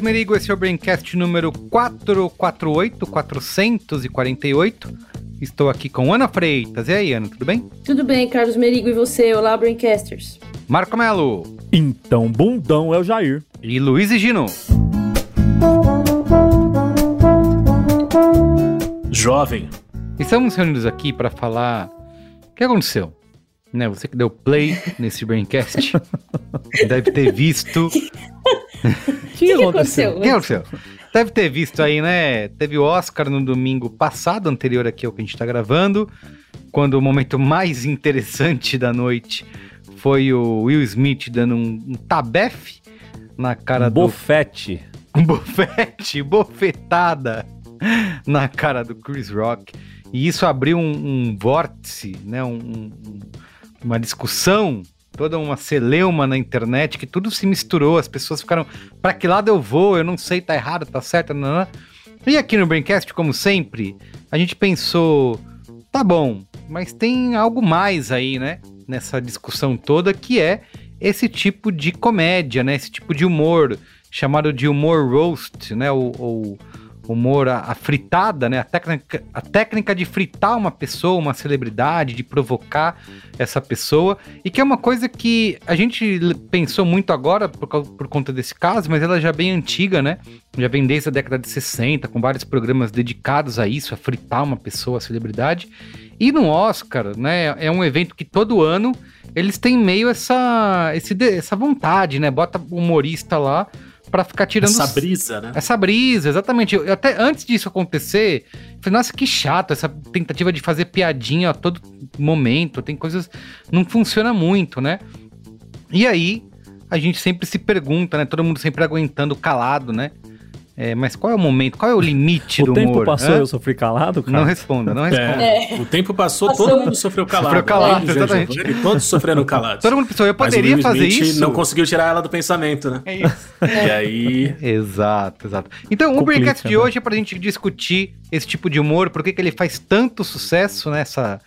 Carlos Merigo, esse é o Braincast número 448, 448. Estou aqui com Ana Freitas. E aí, Ana, tudo bem? Tudo bem, Carlos Merigo, e você? Olá, Braincasters. Marco Melo. Então, bundão é o Jair. E Luiz e Gino. Jovem. Estamos reunidos aqui para falar o que aconteceu. Né, você que deu play nesse Braincast deve ter visto O que, que, aconteceu? O que aconteceu? Deve ter visto aí, né? Teve o Oscar no domingo passado, anterior aqui ao que a gente tá gravando, quando o momento mais interessante da noite foi o Will Smith dando um, um tabefe na cara um do. Bofete. Um bofete, bofetada na cara do Chris Rock. E isso abriu um, um vórtice, né? Um, um, uma discussão toda uma celeuma na internet que tudo se misturou, as pessoas ficaram, para que lado eu vou? Eu não sei, tá errado, tá certo, não, não. E aqui no Braincast, como sempre, a gente pensou, tá bom, mas tem algo mais aí, né, nessa discussão toda que é esse tipo de comédia, né, esse tipo de humor chamado de humor roast, né, ou, ou humor, a, a, fritada, né? A técnica, a técnica de fritar uma pessoa, uma celebridade, de provocar essa pessoa. E que é uma coisa que a gente pensou muito agora por, por conta desse caso, mas ela já é bem antiga, né? Já vem desde a década de 60, com vários programas dedicados a isso, a fritar uma pessoa, a celebridade. E no Oscar, né? É um evento que todo ano eles têm meio essa, esse, essa vontade, né? Bota humorista lá para ficar tirando. Essa brisa, né? Essa brisa, exatamente. Eu, até antes disso acontecer, falei, nossa, que chato essa tentativa de fazer piadinha a todo momento. Tem coisas. Não funciona muito, né? E aí, a gente sempre se pergunta, né? Todo mundo sempre aguentando calado, né? É, mas qual é o momento, qual é o limite o do humor? O tempo passou e eu sofri calado, cara? Não responda, não responda. É. O tempo passou, passou, todo mundo sofreu calado. Sofreu calado, né? exatamente. E todos sofreram calados. Todo mundo pensou, eu poderia mas o fazer isso? não conseguiu tirar ela do pensamento, né? É isso. E aí... Exato, exato. Então, Complica, o Braincast de né? hoje é pra gente discutir esse tipo de humor, por que ele faz tanto sucesso nessa essa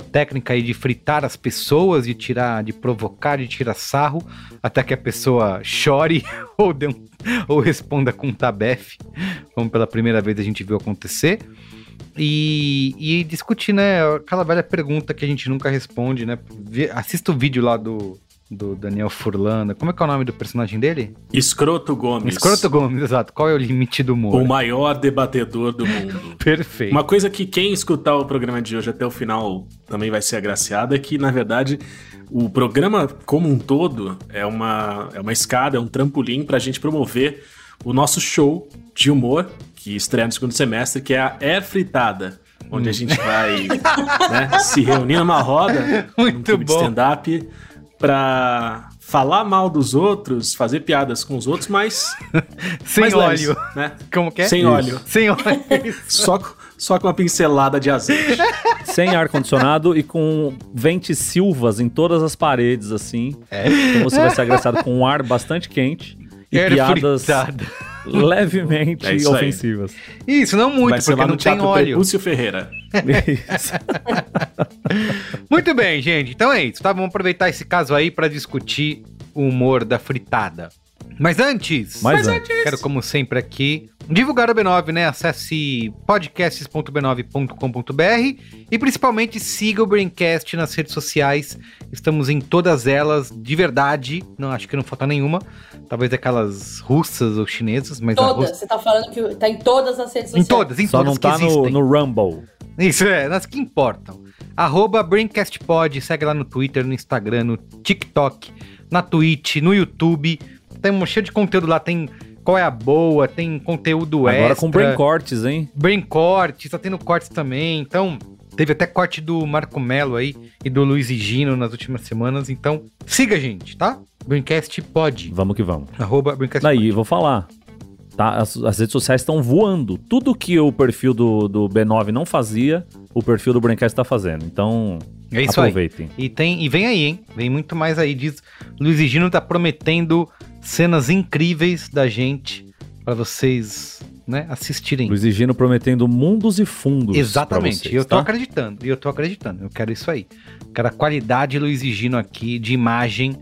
técnica aí de fritar as pessoas, de tirar, de provocar, de tirar sarro, até que a pessoa chore ou, dê um, ou responda com um tabefe, como pela primeira vez a gente viu acontecer. E, e discutir, né, aquela velha pergunta que a gente nunca responde, né? Assista o vídeo lá do, do Daniel Furlanda. Como é que é o nome do personagem dele? Escroto Gomes. Escroto Gomes, exato. Qual é o limite do humor? O maior debatedor do mundo. Perfeito. Uma coisa que quem escutar o programa de hoje até o final também vai ser agraciado é que, na verdade, o programa como um todo é uma, é uma escada, é um trampolim para a gente promover o nosso show de humor que estreia no segundo semestre, que é a Air Fritada onde a hum. gente vai né, se reunir numa roda, Muito um bom. stand-up, pra falar mal dos outros, fazer piadas com os outros, mas. Sem mais óleo. Leves, né? Como que é? Sem Isso. óleo. Sem óleo. só, só com uma pincelada de azeite. Sem ar-condicionado e com ventes silvas em todas as paredes, assim. É. Então você vai ser agraciado com um ar bastante quente e Era piadas fritada. levemente é isso ofensivas. Isso, não muito, vai porque não tem óleo. Prepúcio Ferreira. muito bem, gente. Então é isso, tá? Vamos aproveitar esse caso aí para discutir o humor da fritada. Mas antes, Mas antes, quero como sempre aqui divulgar o B9, né? Acesse podcasts.b9.com.br e principalmente siga o Braincast nas redes sociais. Estamos em todas elas, de verdade. Não acho que não falta nenhuma. Talvez aquelas russas ou chinesas, mas todas. Você tá falando que tá em todas as redes sociais. Em todas, em Só todas não tá no, no Rumble. Isso é, nas que importam. Arroba BraincastPod, segue lá no Twitter, no Instagram, no TikTok, na Twitch, no YouTube tem um cheio de conteúdo lá, tem qual é a boa, tem conteúdo Agora extra. com brain cortes, hein? Brain corte, tá tendo cortes também. Então, teve até corte do Marco Melo aí e do Luiz e Gino nas últimas semanas. Então, siga a gente, tá? Braincast pode. Vamos que vamos. Arroba Braincast Daí, pode. vou falar. Tá? As, as redes sociais estão voando. Tudo que o perfil do, do B9 não fazia, o perfil do Braincast tá fazendo. Então, É isso aí. aproveitem. E, tem, e vem aí, hein? Vem muito mais aí. Diz, Luiz e Gino tá prometendo cenas incríveis da gente pra vocês, né, assistirem. Luiz e Gino prometendo mundos e fundos. Exatamente. vocês, E eu tô tá? acreditando. E eu tô acreditando. Eu quero isso aí. Quero a qualidade Luiz e Gino aqui de imagem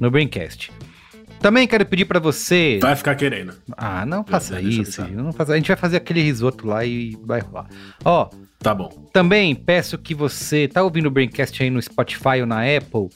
no Braincast. Também quero pedir pra você. Vai ficar querendo. Ah, não faça eu isso. Não faça... A gente vai fazer aquele risoto lá e vai rolar. Ó, Tá bom. também peço que você tá ouvindo o Braincast aí no Spotify ou na Apple,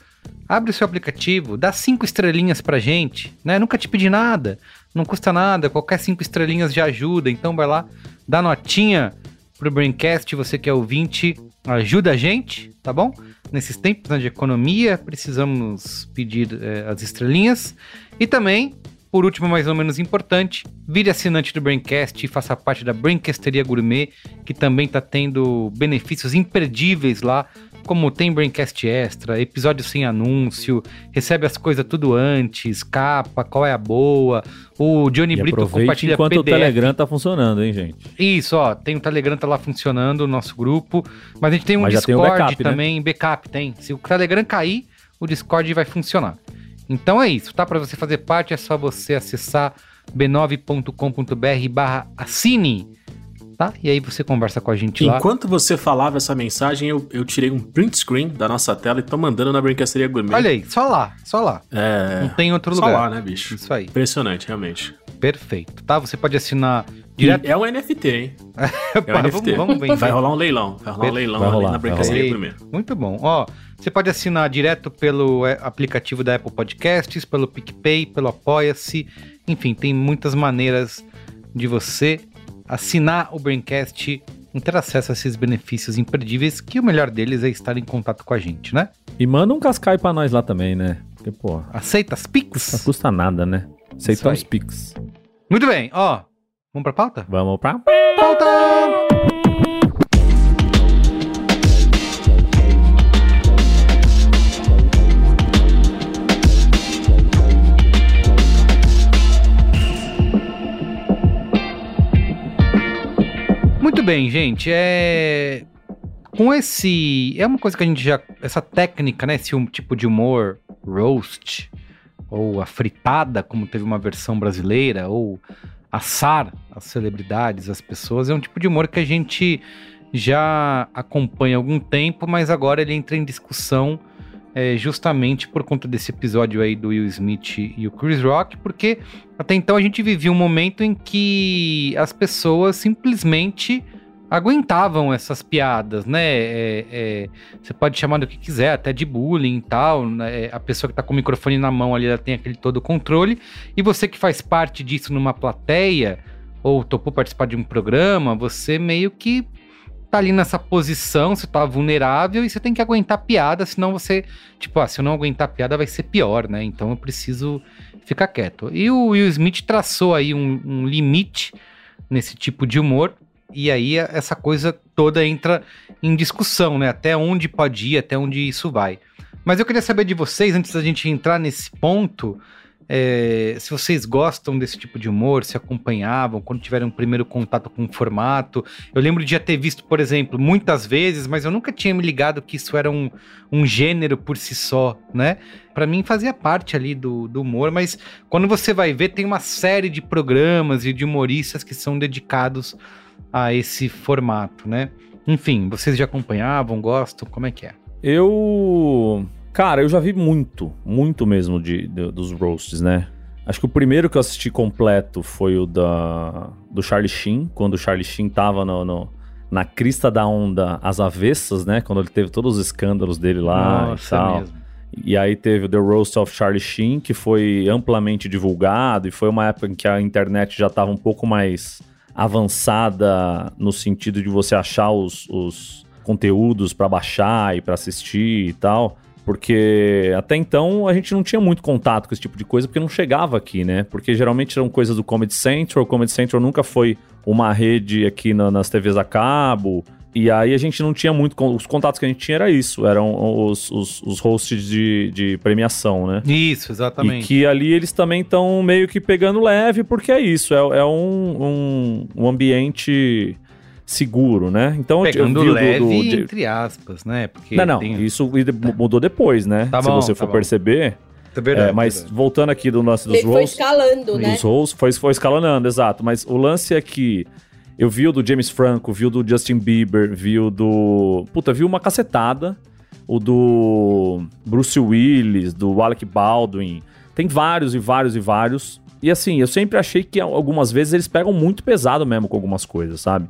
abre o seu aplicativo, dá cinco estrelinhas pra gente, né? Nunca te pedi nada, não custa nada, qualquer cinco estrelinhas já ajuda, então vai lá, dá notinha pro Braincast, você que é ouvinte, ajuda a gente, tá bom? Nesses tempos né, de economia, precisamos pedir eh, as estrelinhas. E também, por último, mais ou menos importante, vire assinante do Braincast e faça parte da Braincasteria Gourmet, que também está tendo benefícios imperdíveis lá, como tem Braincast Extra, episódio sem anúncio, recebe as coisas tudo antes, capa, qual é a boa, o Johnny E Brito compartilha enquanto o PDF. Telegram tá funcionando, hein, gente? Isso, ó, tem o Telegram tá lá funcionando, o nosso grupo, mas a gente tem um Mas já tem o Discord backup, né? também, backup tem. Se o Telegram cair, o Discord vai funcionar. Então é isso, tá? Para você fazer parte é só você acessar b9.com.br barra assine, tá? E aí você conversa com a gente lá. Enquanto você falava essa mensagem, eu, eu tirei um print screen da nossa tela e tô mandando na Brincadeira Gourmet. Olha aí, só lá, só lá. É. Não tem em outro Só lugar. lá, né, bicho? Isso aí, Impressionante, realmente. perfeito, tá? Você pode assinar direto. é um NFT, hein? É um Pá, NFT. vamos, vamos. Vai rolar um leilão. Vai rolar um leilão Vai ali rolar, na Brincadeira Ei, Gourmet. Muito bom. Ó, você pode assinar direto pelo é, aplicativo da Apple Podcasts, pelo PicPay, pelo Apoia-se. Enfim, tem muitas maneiras de você assinar o Braincast e ter acesso a esses benefícios imperdíveis, que o melhor deles é estar em contato com a gente, né? E manda um cascai pra nós lá também, né? Porque, pô, Aceita as não Pix? custa nada, né? Aceitar aí. os pics. Muito bem, ó. Vamos pra pauta? Vamos pra... Pauta! Muito bem, gente. É com esse é uma coisa que a gente já essa técnica, né, esse um tipo de humor roast ou a fritada, como teve uma versão brasileira, ou assar as celebridades, as pessoas, é um tipo de humor que a gente já acompanha há algum tempo, mas agora ele entra em discussão é, justamente por conta desse episódio aí do Will Smith e o Chris Rock, porque até então a gente vivia um momento em que as pessoas simplesmente aguentavam essas piadas, né? É, é, você pode chamar do que quiser, até de bullying e tal. né? A pessoa que tá com o microfone na mão ali, ela tem aquele todo o controle. E você que faz parte disso numa plateia, ou topou participar de um programa, você meio que tá ali nessa posição, você tá vulnerável e você tem que aguentar piada, senão você, tipo, ah, se eu não aguentar piada vai ser pior, né? Então eu preciso ficar quieto. E o Will Smith traçou aí um, um limite nesse tipo de humor, e aí essa coisa toda entra em discussão, né? Até onde pode ir, até onde isso vai. Mas eu queria saber de vocês, antes da gente entrar nesse ponto, é, se vocês gostam desse tipo de humor, se acompanhavam, quando tiveram um primeiro contato com o formato. Eu lembro de já ter visto, por exemplo, muitas vezes, mas eu nunca tinha me ligado que isso era um, um gênero por si só, né? Pra mim fazia parte ali do, do humor, mas quando você vai ver, tem uma série de programas e de humoristas que são dedicados a esse formato, né? Enfim, vocês já acompanhavam, gostam? Como é que é? Eu. Cara, eu já vi muito, muito mesmo de, de- dos roasts, né? Acho que o primeiro que eu assisti completo foi o da, do Charlie Sheen, quando o Charlie Sheen tava no, no- na crista da onda às avessas, né? Quando ele teve todos os escândalos dele lá e tal. mesmo. E aí teve o The Roast of Charlie Sheen, que foi amplamente divulgado, e foi uma época em que a internet já estava um pouco mais avançada no sentido de você achar os, os conteúdos para baixar e para assistir e tal, Porque até então a gente não tinha muito contato com esse tipo de coisa, porque não chegava aqui, né? Porque geralmente eram coisas do Comedy Central, o Comedy Central nunca foi uma rede aqui na- nas TVs a cabo. E aí a gente não tinha muito. Os contatos que a gente tinha era isso, eram os, os, os hosts de, de premiação, né? Isso, E exatamente. que ali eles também estão meio que pegando leve, porque é isso, é, é um, um, um ambiente seguro, né? Então eu Pegando vi o do- leve, do- de- entre aspas, né? Porque Não, não, tem- isso mudou depois, né? Tá Se bom, você tá for bom. perceber. É verdade, É, mas verdade. voltando aqui do lance dos Ele foi roles. escalando, né? Os roles foi, foi escalonando, exato. Mas o lance é que eu vi o do James Franco, vi o do Justin Bieber, vi o do. Puta, vi uma cacetada. O do Bruce Willis, do Alec Baldwin. Tem vários e vários e vários. E assim, eu sempre achei que algumas vezes eles pegam muito pesado mesmo com algumas coisas, sabe?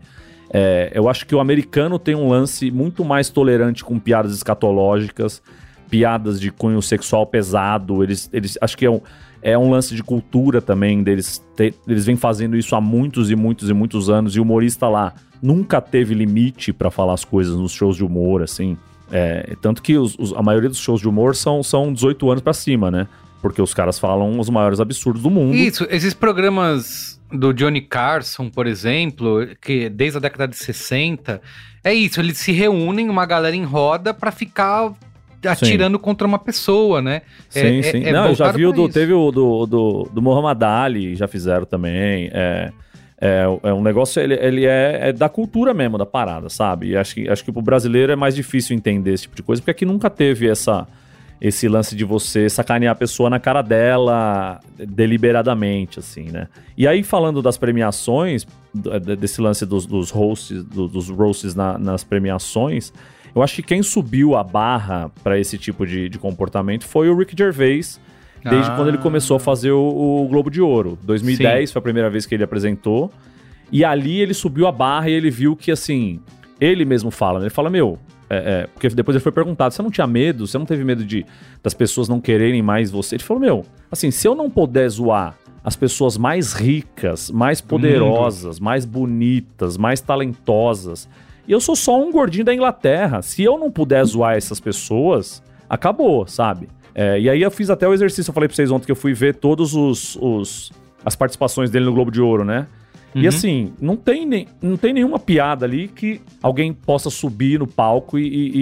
É, eu acho que o americano tem um lance muito mais tolerante com piadas escatológicas, piadas de cunho sexual pesado. Eles, eles acho que é um, é um lance de cultura também deles. Te, eles vêm fazendo isso há muitos e muitos e muitos anos. E o humorista lá nunca teve limite pra falar as coisas nos shows de humor, assim. É, tanto que os- os- a maioria dos shows de humor são, são 18 anos pra cima, né? Porque os caras falam os maiores absurdos do mundo. Isso, esses programas do Johnny Carson, por exemplo, que desde a década de 60, é isso, eles se reúnem, uma galera em roda pra ficar atirando contra uma pessoa, né? Sim, É- é- sim. é Não, eu já voltado vi o pra do. isso. Teve o do, do, do Muhammad Ali, já fizeram também. É, é, é um negócio, ele, ele é, é da cultura mesmo, da parada, sabe? E acho que, acho que pro brasileiro é mais difícil entender esse tipo de coisa, porque aqui nunca teve essa. Esse lance de você sacanear a pessoa na cara dela deliberadamente, assim, né? E aí, falando das premiações, desse lance dos, dos hosts, do- dos roasts na- nas premiações, eu acho que quem subiu a barra pra esse tipo de, de comportamento foi o Rick Gervais, desde Ah. quando ele começou a fazer o, o Globo de Ouro. 2010 foi a primeira vez que ele apresentou. E ali ele subiu a barra e ele viu que, assim, ele mesmo fala, né? ele fala, meu, é, é, porque depois ele foi perguntado, você não tinha medo? Você não teve medo de das pessoas não quererem mais você? Ele falou, meu, assim, se eu não puder zoar as pessoas mais ricas, mais poderosas, mais bonitas, mais talentosas, e eu sou só um gordinho da Inglaterra, se eu não puder zoar essas pessoas, acabou, sabe? É, e aí eu fiz até o exercício, eu falei pra vocês ontem que eu fui ver todos os, os as participações dele no Globo de Ouro, né? E assim, não tem, nem, não tem nenhuma piada ali que alguém possa subir no palco e, e-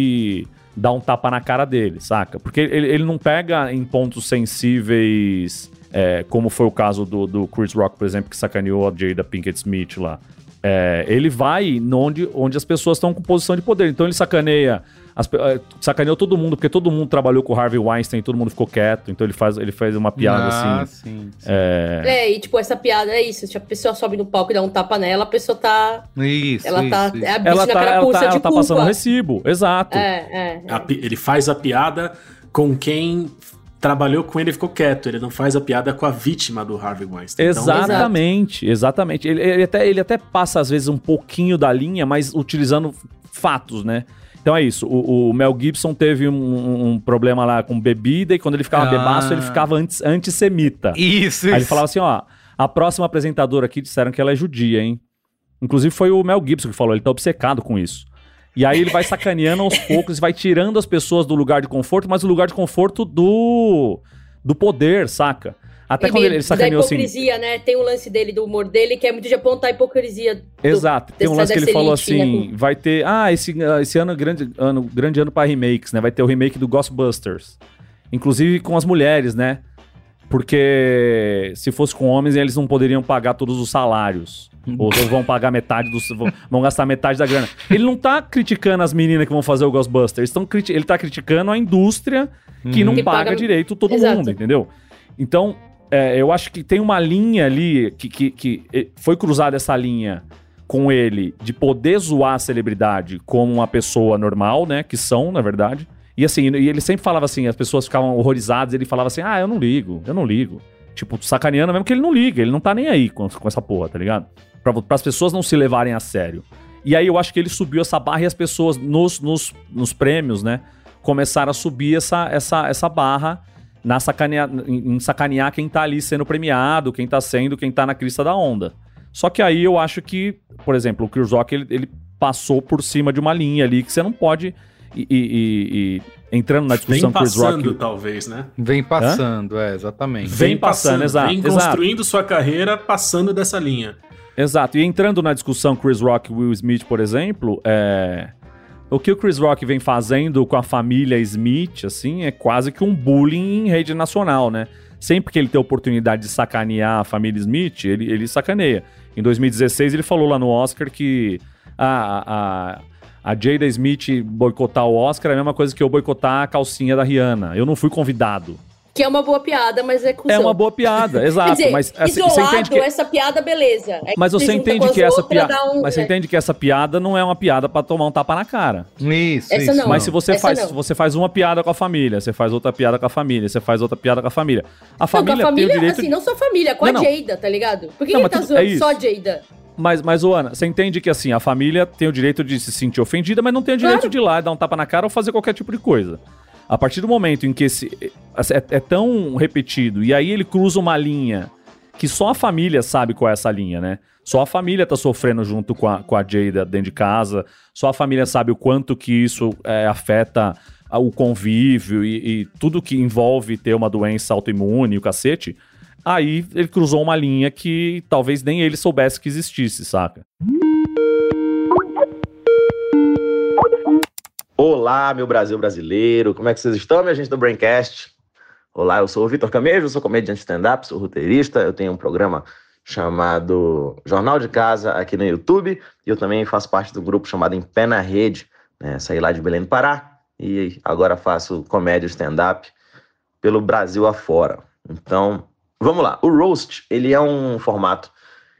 e dar um tapa na cara dele, saca? Porque ele, ele não pega em pontos sensíveis, é, como foi o caso do, do Chris Rock, por exemplo, que sacaneou a Jada Pinkett Smith lá. É, ele vai onde, onde as pessoas estão com posição de poder. Então ele sacaneia. As eh, sacaneou todo mundo, porque todo mundo trabalhou com o Harvey Weinstein, todo mundo ficou quieto. Então ele faz, ele faz uma piada ah, assim. sim. sim. É, É, e tipo, essa piada é isso. Se a pessoa sobe no palco e dá um tapa nela, a pessoa tá. Isso, Ela isso, tá. isso. É a bicha ela na tá, ela tá, ela tá passando recibo, exato. É, é. é. Pi- ele faz a piada com quem trabalhou com ele e ficou quieto. Ele não faz a piada com a vítima do Harvey Weinstein. Então, Exatamente, exatamente. Ele, ele até, ele até passa, às vezes, um pouquinho da linha, mas utilizando fatos, né? Então é isso. O, o Mel Gibson teve um, um- problema lá com bebida e quando ele ficava Ah. bebaço, ele ficava antes, antissemita. Isso, Aí ele falava assim: ó, a próxima apresentadora aqui disseram que ela é judia, hein? Inclusive foi o Mel Gibson que falou, ele tá obcecado com isso. E aí ele vai sacaneando aos poucos e vai tirando as pessoas do lugar de conforto, mas o lugar de conforto do, do poder, saca? Até quando ele, ele sacaneou assim. hipocrisia, né? Tem o lance dele, do humor dele, que é muito de apontar a hipocrisia. do- Exato. Tem um lance que ele falou elite, né, assim: vai ter. Ah, esse, ah, esse ano é grande ano, grande ano para remakes, né? Vai ter o remake do Ghostbusters. Inclusive com as mulheres, né? Porque se fosse com homens, eles não poderiam pagar todos os salários. Ou eles vão pagar metade dos. vão, vão gastar metade da grana. Ele não tá criticando as meninas que vão fazer o Ghostbusters. Tão criti- ele tá criticando a indústria que não Que paga, paga- direito todo Exato. mundo, entendeu? Então, é, eu acho que tem uma linha ali que, que, que eh, foi cruzada essa linha com ele de poder zoar a celebridade como uma pessoa normal, né? Que são, na verdade. E assim, e ele sempre falava assim, as pessoas ficavam horrorizadas, ele falava assim, ah, eu não ligo, eu não ligo. Tipo, sacaneando mesmo que ele não liga, ele não tá nem aí com, com essa porra, tá ligado? Pra, as pessoas não se levarem a sério. E aí eu acho que ele subiu essa barra e as pessoas nos, nos, nos prêmios, né? Começaram a subir essa, essa, essa barra na sacanear, em, sacanear quem tá ali sendo premiado, quem tá sendo, quem tá na crista da onda. Só que aí eu acho que, por exemplo, o Chris Rock, ele, ele passou por cima de uma linha ali que você não pode e, e- e- entrando na Vem discussão Chris passando, Rock. talvez, né? Vem passando, é, exatamente. Vem passando, exato, Vem exato. construindo sua carreira passando dessa linha. Exato. E entrando na discussão Chris Rock e Will Smith, por exemplo, é... o que o Chris Rock vem fazendo com a família Smith, assim, é quase que um bullying em rede nacional, né? Sempre que ele tem a oportunidade de sacanear a família Smith, ele, ele sacaneia. Em 2016, ele falou lá no Oscar que a, a, a Jada Smith boicotar o Oscar é a mesma coisa que eu boicotar a calcinha da Rihanna. Eu não fui convidado. Que é uma boa piada, mas é cuzão. É uma boa piada, exato. Quer dizer, mas assim, você isolado, entende que essa piada, beleza. É mas você entende que essa piada. um- mas você é. entende que essa piada não é uma piada pra tomar um tapa na cara. Isso, Essa isso. não. mas se você essa faz, não. você faz uma piada com a família, você faz outra piada com a família, você faz outra piada com a família. A Não, família, com a família, tem o direito. assim, não só a família, com Não, a. Jada, tá ligado? Por que Não, ele tá tudo- zoando é isso. só a Jada? Mas, mas, Ana, você entende que assim, a família tem o direito de se sentir ofendida, mas não tem o direito Claro. de ir lá e dar um tapa na cara ou fazer qualquer tipo de coisa. A partir do momento em que esse é, é tão repetido e aí ele cruza uma linha que só a família sabe qual é essa linha, né? Só a família tá sofrendo junto com a, com a Jada dentro de casa, só a família sabe o quanto que isso é, afeta o convívio e, e tudo que envolve ter uma doença autoimune, o cacete. Aí ele cruzou uma linha que talvez nem ele soubesse que existisse, saca? Olá, meu Brasil brasileiro, como é que vocês estão, minha gente do Braincast? Olá, eu sou o Vitor Camejo, sou comediante stand-up, sou roteirista, eu tenho um programa chamado Jornal de Casa aqui no YouTube e eu também faço parte do grupo chamado Em Pé na Rede, né? saí lá de Belém do Pará e agora faço comédia stand-up pelo Brasil afora. Então, vamos lá. O Roast, ele é um formato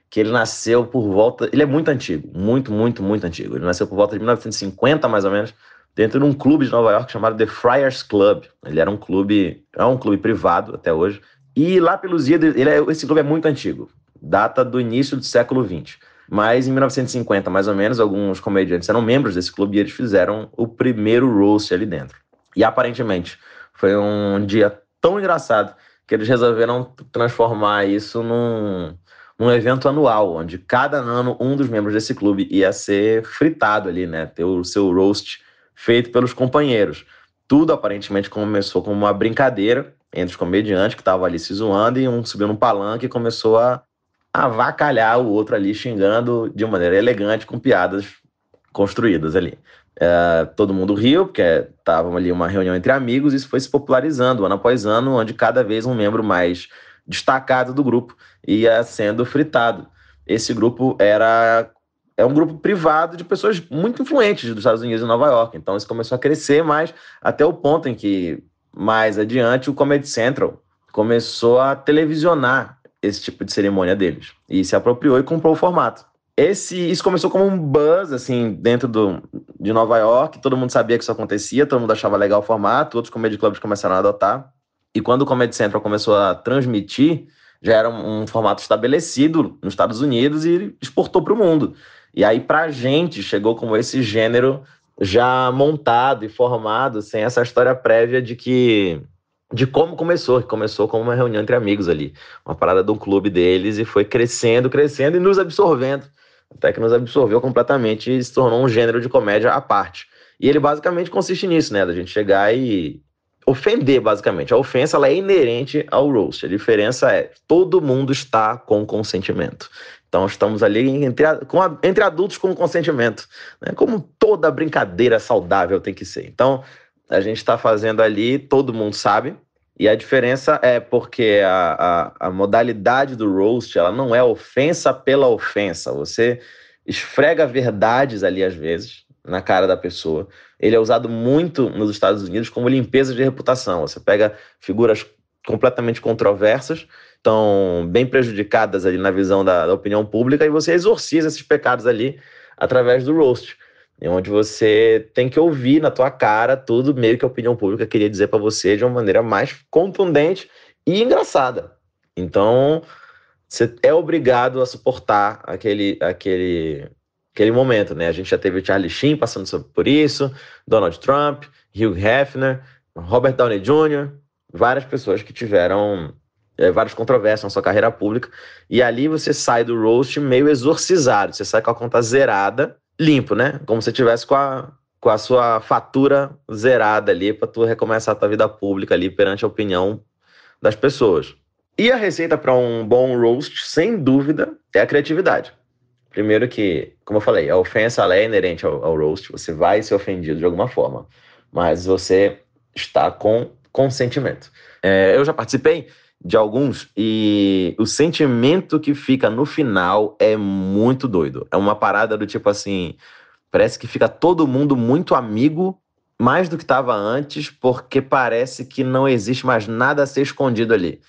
que ele nasceu por volta... Ele é muito antigo, muito, muito, muito antigo. Ele nasceu por volta de 1950, mais ou menos, dentro de um clube de Nova York chamado The Friars Club. Ele era um clube, é um clube privado até hoje. E lá pelos idos, é, esse clube é muito antigo, data do início do século XX. Mas em 1950, mais ou menos, alguns comediantes eram membros desse clube e eles fizeram o primeiro roast ali dentro. E aparentemente foi um dia tão engraçado que eles resolveram transformar isso num, num evento anual, onde cada ano um dos membros desse clube ia ser fritado ali, né? Ter o seu roast feito pelos companheiros. Tudo aparentemente começou como uma brincadeira entre os comediantes que estavam ali se zoando e um subiu num palanque e começou a avacalhar o outro ali, xingando de maneira elegante, com piadas construídas ali. É, todo mundo riu, porque estava ali uma reunião entre amigos, e isso foi se popularizando ano após ano, onde cada vez um membro mais destacado do grupo ia sendo fritado. Esse grupo era é um grupo privado de pessoas muito influentes dos Estados Unidos e Nova York. Então isso começou a crescer mais até o ponto em que mais adiante o Comedy Central começou a televisionar esse tipo de cerimônia deles e se apropriou e comprou o formato. Esse, isso começou como um buzz assim dentro do, de Nova York, todo mundo sabia que isso acontecia, todo mundo achava legal o formato, outros comedy clubs começaram a adotar. E quando o Comedy Central começou a transmitir, já era um, um formato estabelecido nos Estados Unidos e exportou para o mundo. E aí, pra gente, chegou como esse gênero já montado e formado, sem essa história prévia de que. de como começou, que começou como uma reunião entre amigos ali. Uma parada um clube deles e foi crescendo, crescendo e nos absorvendo. Até que nos absorveu completamente e se tornou um gênero de comédia à parte. E ele basicamente consiste nisso, né? Da gente chegar e ofender, basicamente. A ofensa ela é inerente ao roast. A diferença é todo mundo está com consentimento. Então estamos ali entre, entre adultos com consentimento, né? como toda brincadeira saudável tem que ser. Então a gente está fazendo ali, todo mundo sabe, e a diferença é porque a, a, a modalidade do roast ela não é ofensa pela ofensa. Você esfrega verdades ali às vezes na cara da pessoa. Ele é usado muito nos Estados Unidos como limpeza de reputação. Você pega figuras completamente controversas estão bem prejudicadas ali na visão da, da opinião pública e você exorciza esses pecados ali através do roast, onde você tem que ouvir na tua cara tudo meio que a opinião pública queria dizer para você de uma maneira mais contundente e engraçada. Então, você é obrigado a suportar aquele aquele aquele momento, né? A gente já teve o Charlie Sheen passando por isso, Donald Trump, Hugh Hefner, Robert Downey Jr., várias pessoas que tiveram é, várias controvérsias na sua carreira pública, e ali você sai do roast meio exorcizado, você sai com a conta zerada, limpo, né? Como se tivesse com a, com a sua fatura zerada ali para tu recomeçar a tua vida pública ali perante a opinião das pessoas. E a receita para um bom roast, sem dúvida, é a criatividade. Primeiro que, como eu falei, a ofensa é inerente ao, ao roast, você vai ser ofendido de alguma forma, mas você está com consentimento. É, eu já participei de alguns e o sentimento que fica no final é muito doido. É uma parada do tipo assim, parece que fica todo mundo muito amigo mais do que estava antes, porque parece que não existe mais nada a ser escondido ali.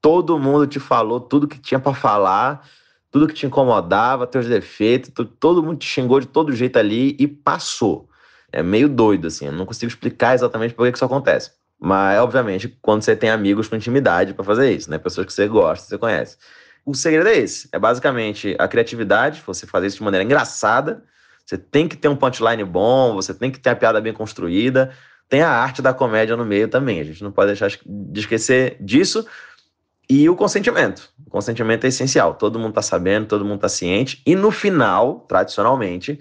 Todo mundo te falou tudo que tinha para falar, tudo que te incomodava, teus defeitos, todo mundo te xingou de todo jeito ali e passou. É meio doido, assim. Eu não consigo explicar exatamente por que isso acontece. Mas, obviamente, quando você tem amigos com intimidade para fazer isso, né? Pessoas que você gosta, você conhece. O segredo é esse. É basicamente a criatividade, você fazer isso de maneira engraçada. Você tem que ter um punchline bom, você tem que ter a piada bem construída. Tem a arte da comédia no meio também. A gente não pode deixar de esquecer disso. E o consentimento. O consentimento é essencial. Todo mundo está sabendo, todo mundo está ciente. E no final, tradicionalmente,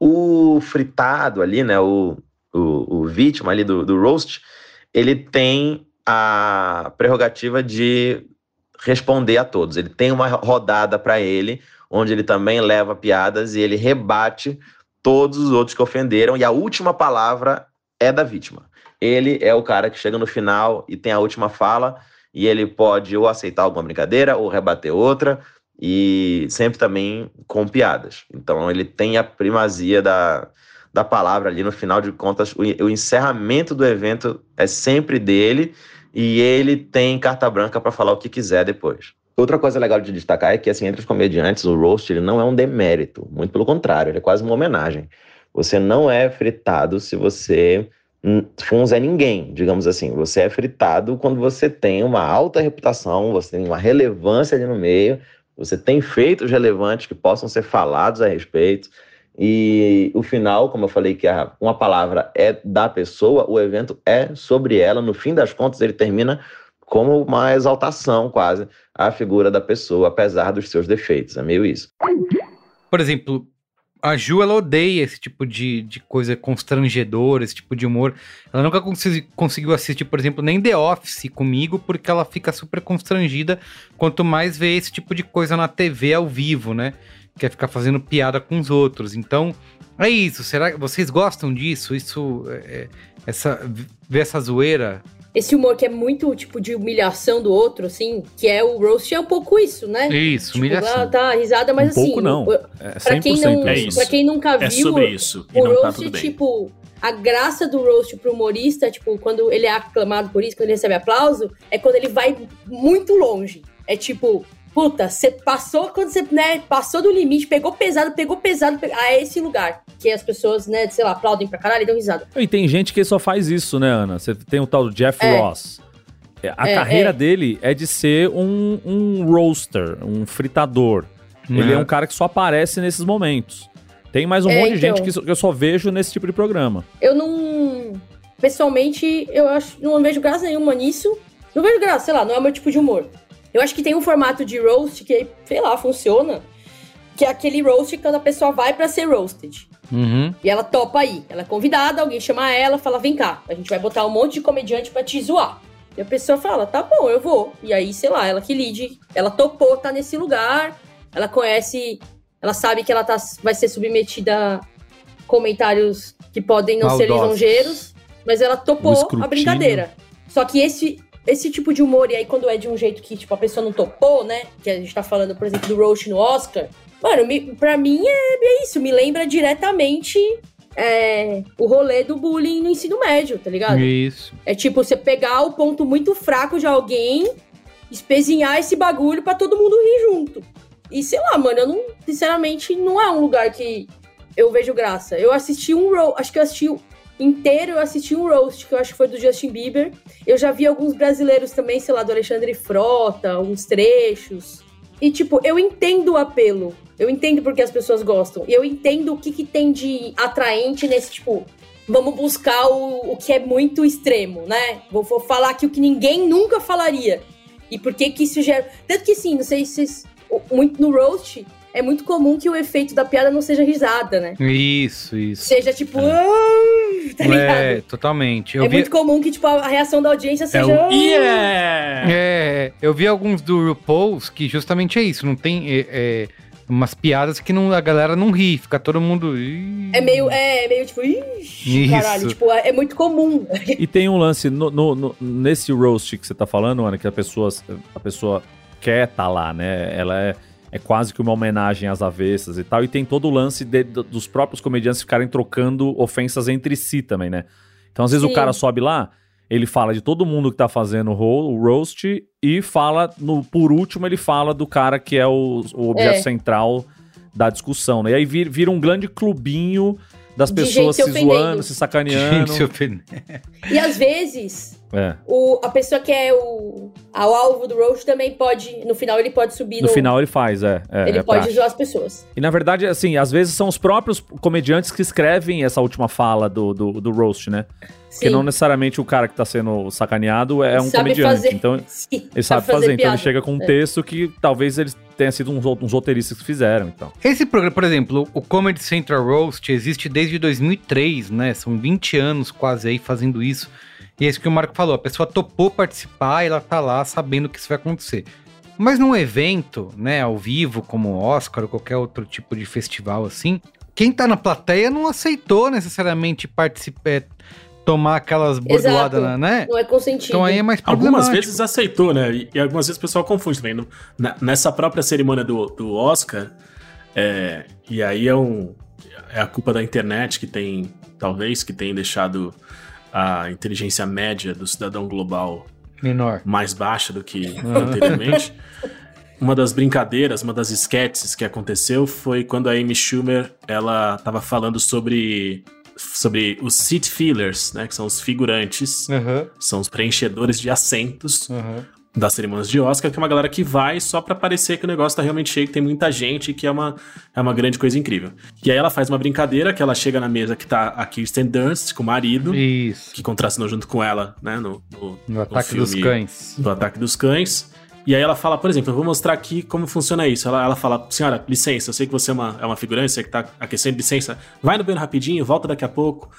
o fritado ali, né? O, o, o vítima ali do, do roast, ele tem a prerrogativa de responder a todos. Ele tem uma rodada para ele, onde ele também leva piadas e ele rebate todos os outros que ofenderam, e a última palavra é da vítima. Ele é o cara que chega no final e tem a última fala, e ele pode ou aceitar alguma brincadeira ou rebater outra, e sempre também com piadas. Então ele tem a primazia da, da palavra ali, no final de contas, o, o encerramento do evento é sempre dele e ele tem carta branca para falar o que quiser depois. Outra coisa legal de destacar é que, assim, entre os comediantes, o roast ele não é um demérito, muito pelo contrário, ele é quase uma homenagem. Você não é fritado se você for um Zé Ninguém, digamos assim. Você é fritado quando você tem uma alta reputação, você tem uma relevância ali no meio, você tem feitos relevantes que possam ser falados a respeito. E o final, como eu falei que a, uma palavra é da pessoa, o evento é sobre ela. No fim das contas, ele termina como uma exaltação quase à figura da pessoa, apesar dos seus defeitos. É meio isso. Por exemplo, a Ju, ela odeia esse tipo de, de coisa constrangedora, esse tipo de humor. Ela nunca conseguiu assistir, por exemplo, nem The Office comigo, porque ela fica super constrangida quanto mais vê esse tipo de coisa na TV ao vivo, né? Quer ficar fazendo piada com os outros. Então, é isso. Será que vocês gostam disso? Isso, é, essa, ver essa zoeira? Esse humor que é muito, tipo, de humilhação do outro, assim, que é o roast, é um pouco isso, né? Isso, tipo, humilhação. Lá, tá risada, mas um assim... pouco não. É pra, quem não é isso. pra quem nunca viu... É sobre isso. O e não roast, tá tudo bem. tipo... A graça do roast pro humorista, tipo, quando ele é aclamado por isso, quando ele recebe aplauso, é quando ele vai muito longe. É tipo, puta, você passou quando você, né, passou do limite, pegou pesado, pegou pesado, pegou, a esse lugar. Que as pessoas, né, sei lá, aplaudem pra caralho e dão risada. E tem gente que só faz isso, né, Ana? Você tem o tal do Jeff É. Ross. A É, carreira é. dele é de ser um, um roaster, um fritador. Ele é um cara que só aparece nesses momentos. Tem mais um É, monte de gente então. que só- que eu só vejo nesse tipo de programa. Eu não. Pessoalmente, eu acho. Não vejo graça nenhuma nisso. Não vejo graça, sei lá, não é o meu tipo de humor. Eu acho que tem um formato de roast que, sei lá, funciona. Que é aquele roast quando a pessoa vai pra ser roasted. Uhum. E ela topa aí. Ela é convidada, alguém chama ela, fala: vem cá, a gente vai botar um monte de comediante pra te zoar. E a pessoa fala: tá bom, eu vou. E aí, sei lá, ela que lide. Ela topou, tá nesse lugar. Ela conhece. Ela sabe que ela tá, vai ser submetida a comentários que podem não ser Maldosos. lisonjeiros. Mas ela topou a brincadeira. Só que esse. Esse tipo de humor, e aí quando é de um jeito que, tipo, a pessoa não topou, né? Que a gente tá falando, por exemplo, do roast no Oscar. Mano, me, pra mim é, é isso. Me lembra diretamente é, o rolê do bullying no ensino médio, tá ligado? Isso. É tipo, você pegar o ponto muito fraco de alguém, espezinhar esse bagulho pra todo mundo rir junto. E sei lá, mano, eu não, sinceramente, não é um lugar que eu vejo graça. Eu assisti um acho que eu assisti inteiro, eu assisti um roast, que eu acho que foi do Justin Bieber. Eu já vi alguns brasileiros também, sei lá, do Alexandre Frota, uns trechos. E, tipo, eu entendo o apelo. Eu entendo porque as pessoas gostam. E eu entendo o que, que tem de atraente nesse, tipo, vamos buscar o, o que é muito extremo, né? Vou, vou falar aqui o que ninguém nunca falaria. E por que que isso gera... Tanto que, sim, não sei se... vocês- Muito no roast, é muito comum que o efeito da piada não seja risada, né? Isso, isso. Seja tipo, "Ah", tá ligado? É, totalmente. Eu é vi, muito comum que, tipo, a reação da audiência É seja. o "Ah". Yeah! é, eu vi alguns do RuPaul's que justamente é isso, não tem é, é, umas piadas que não, a galera não ri, fica todo mundo. "Ih". É meio, é, é meio tipo, ixi, Isso. caralho, tipo, é, é muito comum. E tem um lance no, no- no- nesse roast que você tá falando, Ana, que a pessoa, a pessoa quer tá lá, né? Ela é, é quase que uma homenagem às avessas e tal. E tem todo o lance de- do- dos próprios comediantes ficarem trocando ofensas entre si também, né? Então, às vezes, Sim. o cara sobe lá, ele fala de todo mundo que tá fazendo o ro- o roast e fala, no, por último, ele fala do cara que é o, o objeto É. central da discussão, né? E aí vira, vira um grande clubinho das De pessoas se ofendendo. zoando, se sacaneando. Gente, se. E às vezes, É. o, a pessoa que é o, a- o alvo do roast também pode, no final, ele pode subir No final ele faz, é. é Ele é pode prático. zoar as pessoas. E na verdade, assim, às vezes são os próprios comediantes que escrevem essa última fala do, do, do roast, né? Porque Sim. não necessariamente o cara que tá sendo sacaneado é um Sabe comediante. fazer. Então Sim, ele sabe, fazer, então piada. ele chega com um É. texto que talvez eles tenham sido uns, uns roteiristas que fizeram, então. Esse programa, por exemplo, o Comedy Central Roast existe desde 2003, né? São 20 anos quase aí fazendo isso. E é isso que o Marco falou, a pessoa topou participar e ela tá lá sabendo que isso vai acontecer. Mas num evento, né, ao vivo, como o Oscar ou qualquer outro tipo de festival assim, quem tá na plateia não aceitou necessariamente participar, tomar aquelas bordoadas, Exato. né? Não é consentido. Então aí é mais Algumas vezes aceitou, né? E, e algumas vezes o pessoal confunde também. No- na- nessa própria cerimônia do, do Oscar, é, e aí é, um, é a culpa da internet que tem, talvez, que tem deixado a inteligência média do cidadão global menor. mais baixa do que anteriormente. Uma das brincadeiras, uma das sketches que aconteceu foi quando a Amy Schumer ela tava falando sobre sobre os seat fillers, né, que são os figurantes, Aham, são os preenchedores de assentos aham. Das cerimônias de Oscar, que é uma galera que vai só pra parecer que o negócio tá realmente cheio, que tem muita gente e que é uma, é uma grande coisa incrível. E aí ela faz uma brincadeira que ela chega na mesa que tá a Kirsten Dunst com o marido, Isso. que contracenou junto com ela, né, no, no, No ataque dos filme cães. do ataque dos cães. E aí ela fala, por exemplo, eu vou mostrar aqui como funciona isso. Ela, ela fala, senhora, licença, eu sei que você é uma, é uma figurante, você que tá aquecendo, licença, vai no banheiro rapidinho, volta daqui a pouco.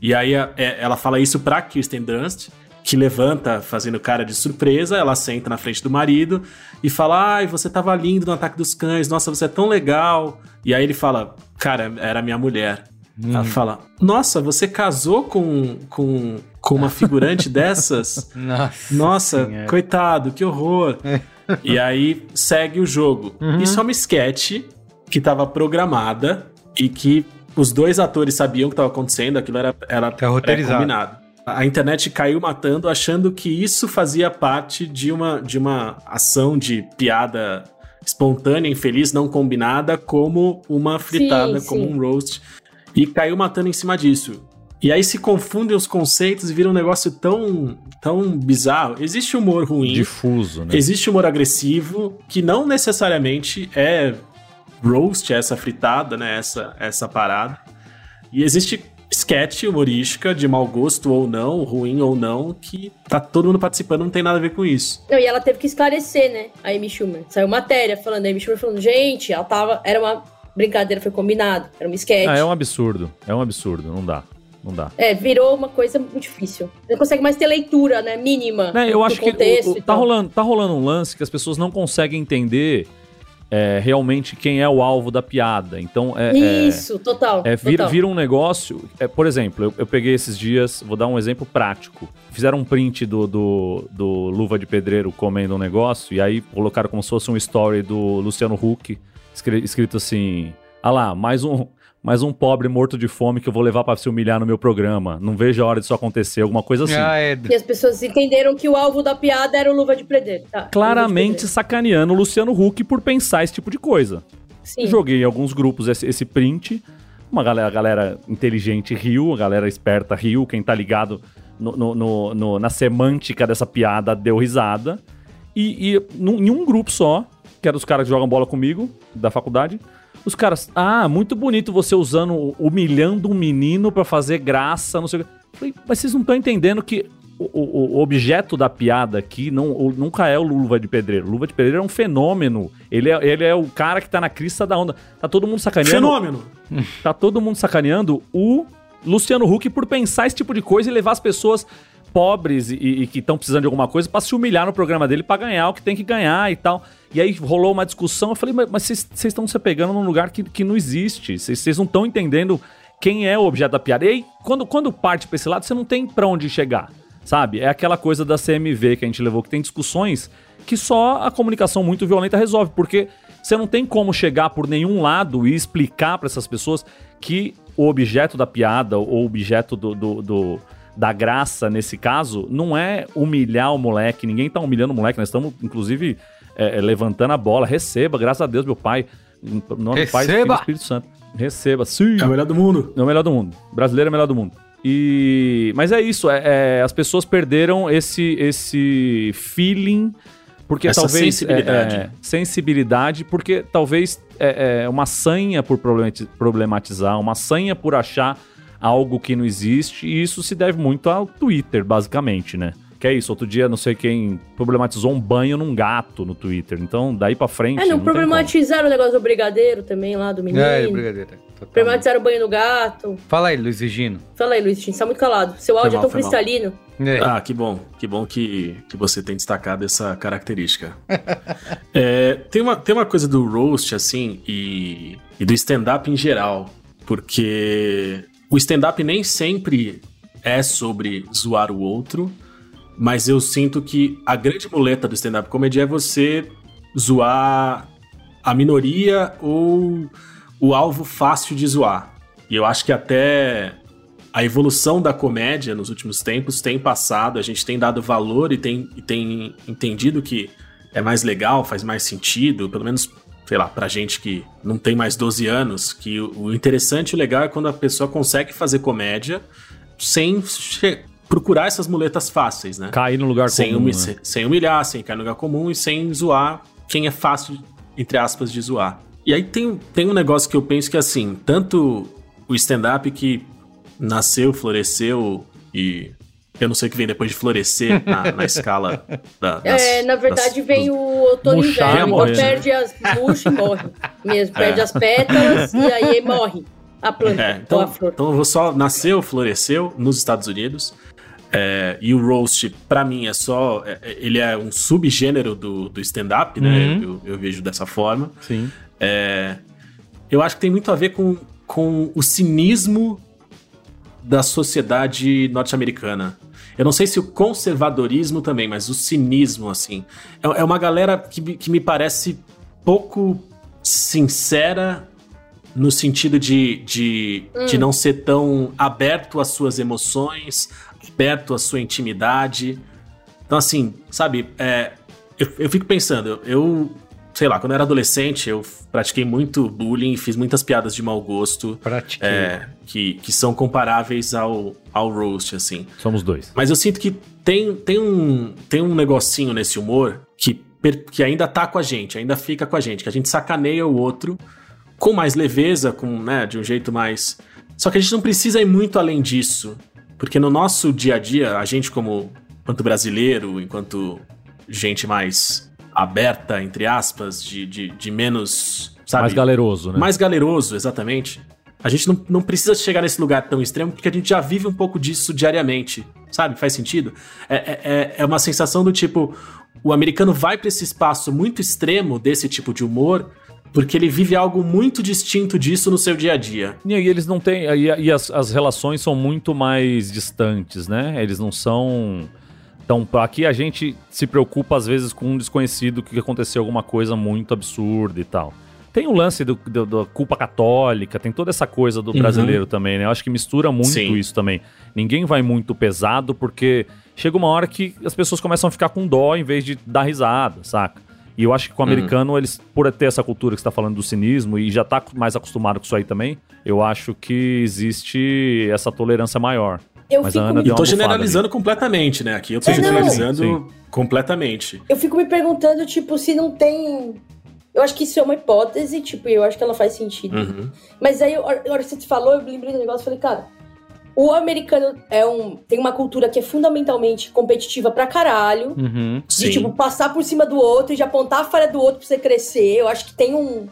E aí a- é- ela fala isso pra Kirsten Dunst, que levanta fazendo cara de surpresa, ela senta na frente do marido e fala, ai, você tava lindo no ataque dos cães, nossa, você é tão legal. E aí ele fala, cara, era minha mulher. Ela fala, nossa, você casou com, com, com uma figurante dessas? Nossa. Nossa, Senhora. coitado, que horror. e aí segue o jogo. Isso é uma sketch que tava programada e que os dois atores sabiam o que estava acontecendo, aquilo era, era Tá roteirizado. combinado. A internet caiu matando, achando que isso fazia parte de uma, de uma ação de piada espontânea, infeliz, não combinada, como uma fritada, Sim, como sim. um roast. E caiu matando em cima disso. E aí se confundem os conceitos e vira um negócio tão, tão bizarro. Existe humor ruim, Difuso, né? existe humor agressivo, que não necessariamente é roast, é essa fritada, né? Essa, essa parada. E existe sketch humorística de mau gosto ou não, ruim ou não, que tá todo mundo participando, não tem nada a ver com isso. Não, e ela teve que esclarecer, né? A Amy Schumer. Saiu matéria falando, a Amy Schumer falando, gente, ela tava. Era uma brincadeira, foi combinado. Era uma sketch. Ah, é um absurdo. É um absurdo. Não dá. Não dá. É, virou uma coisa muito difícil. Não consegue mais ter leitura, né? Mínima. Né, eu do acho que contexto o- o- tá, rolando, tá rolando um lance que as pessoas não conseguem entender é, realmente quem é o alvo da piada. Então, é, é- Isso, total. É, vira, total. vira um negócio. É, por exemplo, eu, eu peguei esses dias, vou dar um exemplo prático. Fizeram um print do, do, do Luva de Pedreiro comendo um negócio, e aí colocaram como se fosse um story do Luciano Huck, escri- escrito assim: Ah lá, mais um. Mais um pobre morto de fome que eu vou levar pra se humilhar no meu programa. Não vejo a hora disso acontecer, alguma coisa assim. Ah, é. E as pessoas entenderam que o alvo da piada era o Luva de Pedreiro. Tá, Claramente Luva sacaneando o Luciano Huck por pensar esse tipo de coisa. de. Sim. Joguei em alguns grupos esse, esse print. Uma galera, a galera inteligente riu, a galera esperta riu. Quem tá ligado no- no- no- no- na semântica dessa piada deu risada. E, e num- em um grupo só, que era os caras que jogam bola comigo, da faculdade, os caras, ah, muito bonito você usando, humilhando um menino pra fazer graça, não sei o quê. Falei, mas vocês não estão entendendo que o, o- objeto da piada aqui não, nunca é o Luva de Pedreiro. Luva de Pedreiro é um fenômeno. Ele é, ele é o cara que tá na crista da onda. Tá todo mundo sacaneando. Fenômeno. Tá todo mundo sacaneando o Luciano Huck por pensar esse tipo de coisa e levar as pessoas pobres e, e que estão precisando de alguma coisa pra se humilhar no programa dele pra ganhar o que tem que ganhar e tal. E aí rolou uma discussão. Eu falei, mas vocês estão se pegando num lugar que, que não existe. Vocês não estão entendendo quem é o objeto da piada. E aí, quando, quando parte pra esse lado, você não tem pra onde chegar. Sabe? É aquela coisa da CMV que a gente levou, que tem discussões que só a comunicação muito violenta resolve, porque você não tem como chegar por nenhum lado e explicar pra essas pessoas que o objeto da piada ou o objeto do, do- do- da graça, nesse caso, não é humilhar o moleque. Ninguém tá humilhando o moleque, nós estamos, inclusive, é, é, levantando a bola. Receba, graças a Deus, meu pai. Em nome do Pai, e do Receba! Espírito Santo. Receba, sim. É o melhor do mundo. É o melhor do mundo. Brasileiro é o melhor do mundo. E mas é isso, é, é, as pessoas perderam esse esse feeling porque Essa talvez sensibilidade. é, é, sensibilidade, porque talvez é, é uma sanha por problemati- problematizar, uma sanha por achar algo que não existe, e isso se deve muito ao Twitter, basicamente, né? Que é isso, outro dia não sei quem problematizou um banho num gato no Twitter. Então, daí pra frente. É, não tem como. problematizaram o negócio do brigadeiro também lá, do menino. É, brigadeiro. total. Problematizaram o banho do gato. Fala aí, Luiz Egino. Fala aí, Luiz, a gente tá muito calado. Seu áudio mal, é tão cristalino. É. Ah, que bom. Que bom que, que você tem destacado essa característica. É, tem, uma, tem uma coisa do roast, assim, e, e do stand-up em geral. Porque o stand-up nem sempre é sobre zoar o outro, mas eu sinto que a grande muleta do stand-up comedy é você zoar a minoria ou o alvo fácil de zoar. E eu acho que até a evolução da comédia nos últimos tempos tem passado, a gente tem dado valor e tem, e tem entendido que é mais legal, faz mais sentido, pelo menos, sei lá, pra gente que não tem mais 12 anos, que o interessante e o legal é quando a pessoa consegue fazer comédia sem procurar essas muletas fáceis, né? Cair no lugar sem, comum. humi- né? sem- sem humilhar, sem cair no lugar comum e sem zoar quem é fácil, entre aspas, de zoar. E aí tem, tem um negócio que eu penso que, assim, tanto o stand-up que nasceu, floresceu e eu não sei o que vem depois de florescer na, na escala da. das- é, na verdade das- vem dos- o outono e inverno. morrer, Então né? perde as murcha e morre. Mesmo, perde É. as pétalas e aí morre a planta É, então, a flor. então eu vou só nasceu, floresceu nos Estados Unidos. É, e o roast, pra mim, é só. é- é- ele é um subgênero do, do stand-up, né? Uhum. Eu, eu vejo dessa forma. Sim. É, eu acho que tem muito a ver com, com o cinismo da sociedade norte-americana. Eu não sei se o conservadorismo também, mas o cinismo, assim. É, é uma galera que, me- que me parece pouco sincera no sentido de, de, de não ser tão aberto às suas emoções, aberto à sua intimidade. Então, assim, sabe, é, eu, eu fico pensando, eu, sei lá, quando eu era adolescente, eu pratiquei muito bullying, fiz muitas piadas de mau gosto, Pratiquei. é, que, que são comparáveis ao, ao roast, assim. Somos dois. Mas eu sinto que tem, tem, um, tem um negocinho nesse humor que, que ainda tá com a gente, ainda fica com a gente, que a gente sacaneia o outro com mais leveza, com, né, de um jeito mais. Só que a gente não precisa ir muito além disso. Porque no nosso dia a dia, a gente, como enquanto brasileiro, enquanto gente mais aberta, entre aspas, de, de, de menos. Sabe, Mais galeroso, né? mais galeroso, exatamente. A gente não, não precisa chegar nesse lugar tão extremo, porque a gente já vive um pouco disso diariamente. Sabe? Faz sentido? É, é, é- é uma sensação do tipo: o americano vai para esse espaço muito extremo desse tipo de humor, porque ele vive algo muito distinto disso no seu dia a dia. E aí eles não têm. E, e as, as relações são muito mais distantes, né? Eles não são. Então, aqui a gente se preocupa às vezes com um desconhecido que aconteceu alguma coisa muito absurda e tal. Tem o lance da culpa católica, tem toda essa coisa do Uhum. brasileiro também, né? Eu acho que mistura muito Sim. isso também. Ninguém vai muito pesado porque chega uma hora que as pessoas começam a ficar com dó em vez de dar risada, saca? E eu acho que com o Uhum. americano, eles, por ter essa cultura que você tá falando do cinismo e já tá mais acostumado com isso aí também, eu acho que existe essa tolerância maior. Eu Mas fico, a Ana me, deu E tô generalizando completamente, né? Aqui eu tô É, generalizando Sim, completamente. eu fico me perguntando, tipo, se não tem. Eu acho que isso é uma hipótese, tipo, e eu acho que ela faz sentido. Uhum. Mas aí, a hora a hora que você falou, eu lembrei do negócio e falei, cara, o americano é um, tem uma cultura que é fundamentalmente competitiva pra caralho. Uhum. De, Sim. tipo, passar por cima do outro e de apontar a falha do outro pra você crescer. Eu acho que tem um,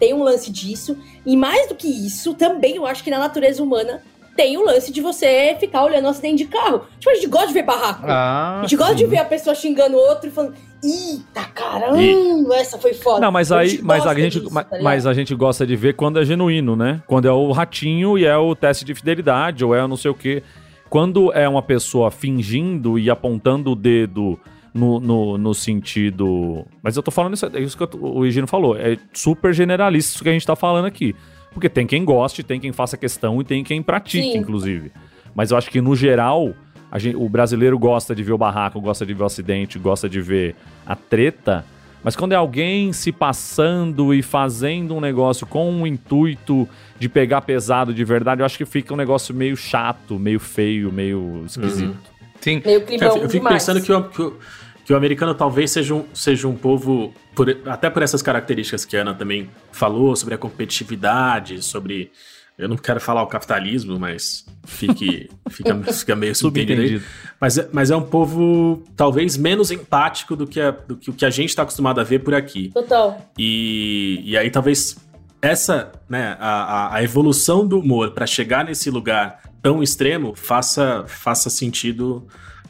tem um lance disso. E mais do que isso, também eu acho que na natureza humana tem o lance de você ficar olhando o acidente de carro. Tipo, a gente gosta de ver barraco. Ah, a gente gosta sim. de ver a pessoa xingando o outro e falando, eita caramba, essa foi foda. Não, mas aí, mas a gosta gente, disso, ma- tá mas a gente gosta de ver quando é genuíno, né? Quando é o ratinho e é o teste de fidelidade ou é não sei o quê. Quando é uma pessoa fingindo e apontando o dedo no, no, no sentido. Mas eu tô falando isso, é isso que eu o Higino falou. É super generalista isso que a gente tá falando aqui. Porque tem quem goste, tem quem faça questão e tem quem pratique, Sim. inclusive. Mas eu acho que, no geral, a gente- o brasileiro gosta de ver o barraco, gosta de ver o acidente, gosta de ver a treta. Mas quando é alguém se passando e fazendo um negócio com um intuito de pegar pesado de verdade, eu acho que fica um negócio meio chato, meio feio, meio esquisito. Sim. Meio Eu, eu fico demais. pensando que o, que, o, que o americano talvez seja um, seja um povo, por- até por essas características que a Ana também falou, sobre a competitividade, sobre. Eu não quero falar o capitalismo, mas fique, fica, fica meio subentendido. Mas, é- mas é um povo talvez menos empático do que, a- do que o que a gente está acostumado a ver por aqui. Total. E, e aí talvez essa, né, a, a- a evolução do humor para chegar nesse lugar tão extremo faça, faça sentido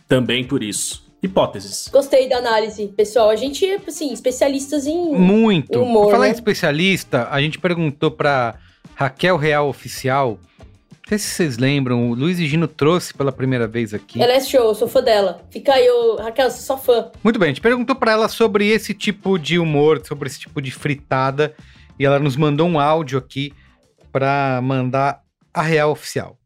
também por isso. Hipóteses. Gostei da análise, pessoal. A gente é, assim, especialistas em. Muito. Humor, Por falar em né? especialista, a gente perguntou pra Raquel Real Oficial. Não sei se vocês lembram, o Luiz e Gino trouxe pela primeira vez aqui. Ela é show, eu sou fã dela. Fica aí, ô, Raquel, sou só fã. Muito bem, a gente perguntou pra ela sobre esse tipo de humor, sobre esse tipo de fritada, e ela nos mandou um áudio aqui pra mandar a real oficial.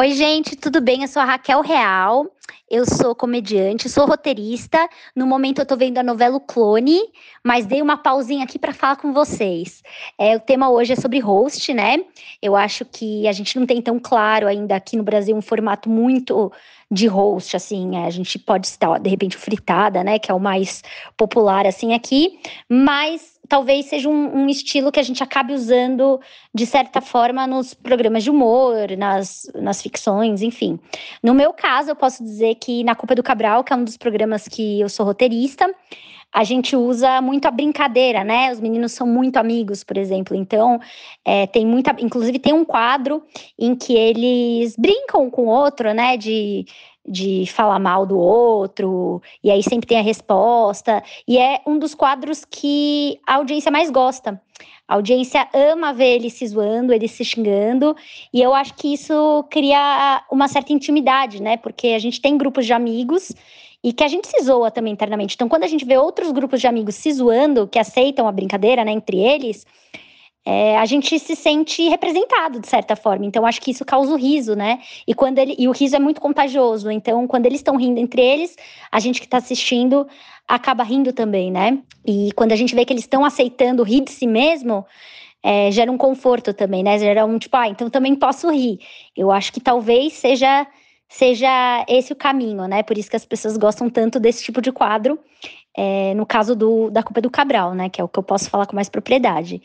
Oi, gente, tudo bem? Eu sou a Raquel Real. Eu sou comediante, sou roteirista. No momento eu tô vendo a novela Clone, mas dei uma pausinha aqui para falar com vocês. É, o tema hoje é sobre host, né? Eu acho que a gente não tem tão claro ainda aqui no Brasil um formato muito de host, assim. é, a gente pode citar, de repente, Fritada, né? Que é o mais popular, assim, aqui. Mas talvez seja um, um estilo que a gente acabe usando de certa forma nos programas de humor, nas, nas ficções, enfim. No meu caso, eu posso dizer que na Culpa do Cabral, que é um dos programas que eu sou roteirista, a gente usa muito a brincadeira, né? Os meninos são muito amigos, por exemplo. Então, é, tem muita. Inclusive, tem um quadro em que eles brincam com o outro, né? De, de falar mal do outro, e aí sempre tem a resposta. E é um dos quadros que a audiência mais gosta. A audiência ama ver eles se zoando, eles se xingando, e eu acho que isso cria uma certa intimidade, né? Porque a gente tem grupos de amigos e que a gente se zoa também internamente. Então, quando a gente vê outros grupos de amigos se zoando, que aceitam a brincadeira, né, entre eles, é, a gente se sente representado de certa forma. Então, acho que isso causa o riso, né? E quando ele e o riso é muito contagioso. Então, quando eles estão rindo entre eles, a gente que está assistindo acaba rindo também, né? E quando a gente vê que eles estão aceitando rir de si mesmo, é, gera um conforto também, né? Gera um tipo, ah, então também posso rir. Eu acho que talvez seja seja esse o caminho, né? Por isso que as pessoas gostam tanto desse tipo de quadro. é, no caso do, da culpa do Cabral, né? Que é o que eu posso falar com mais propriedade.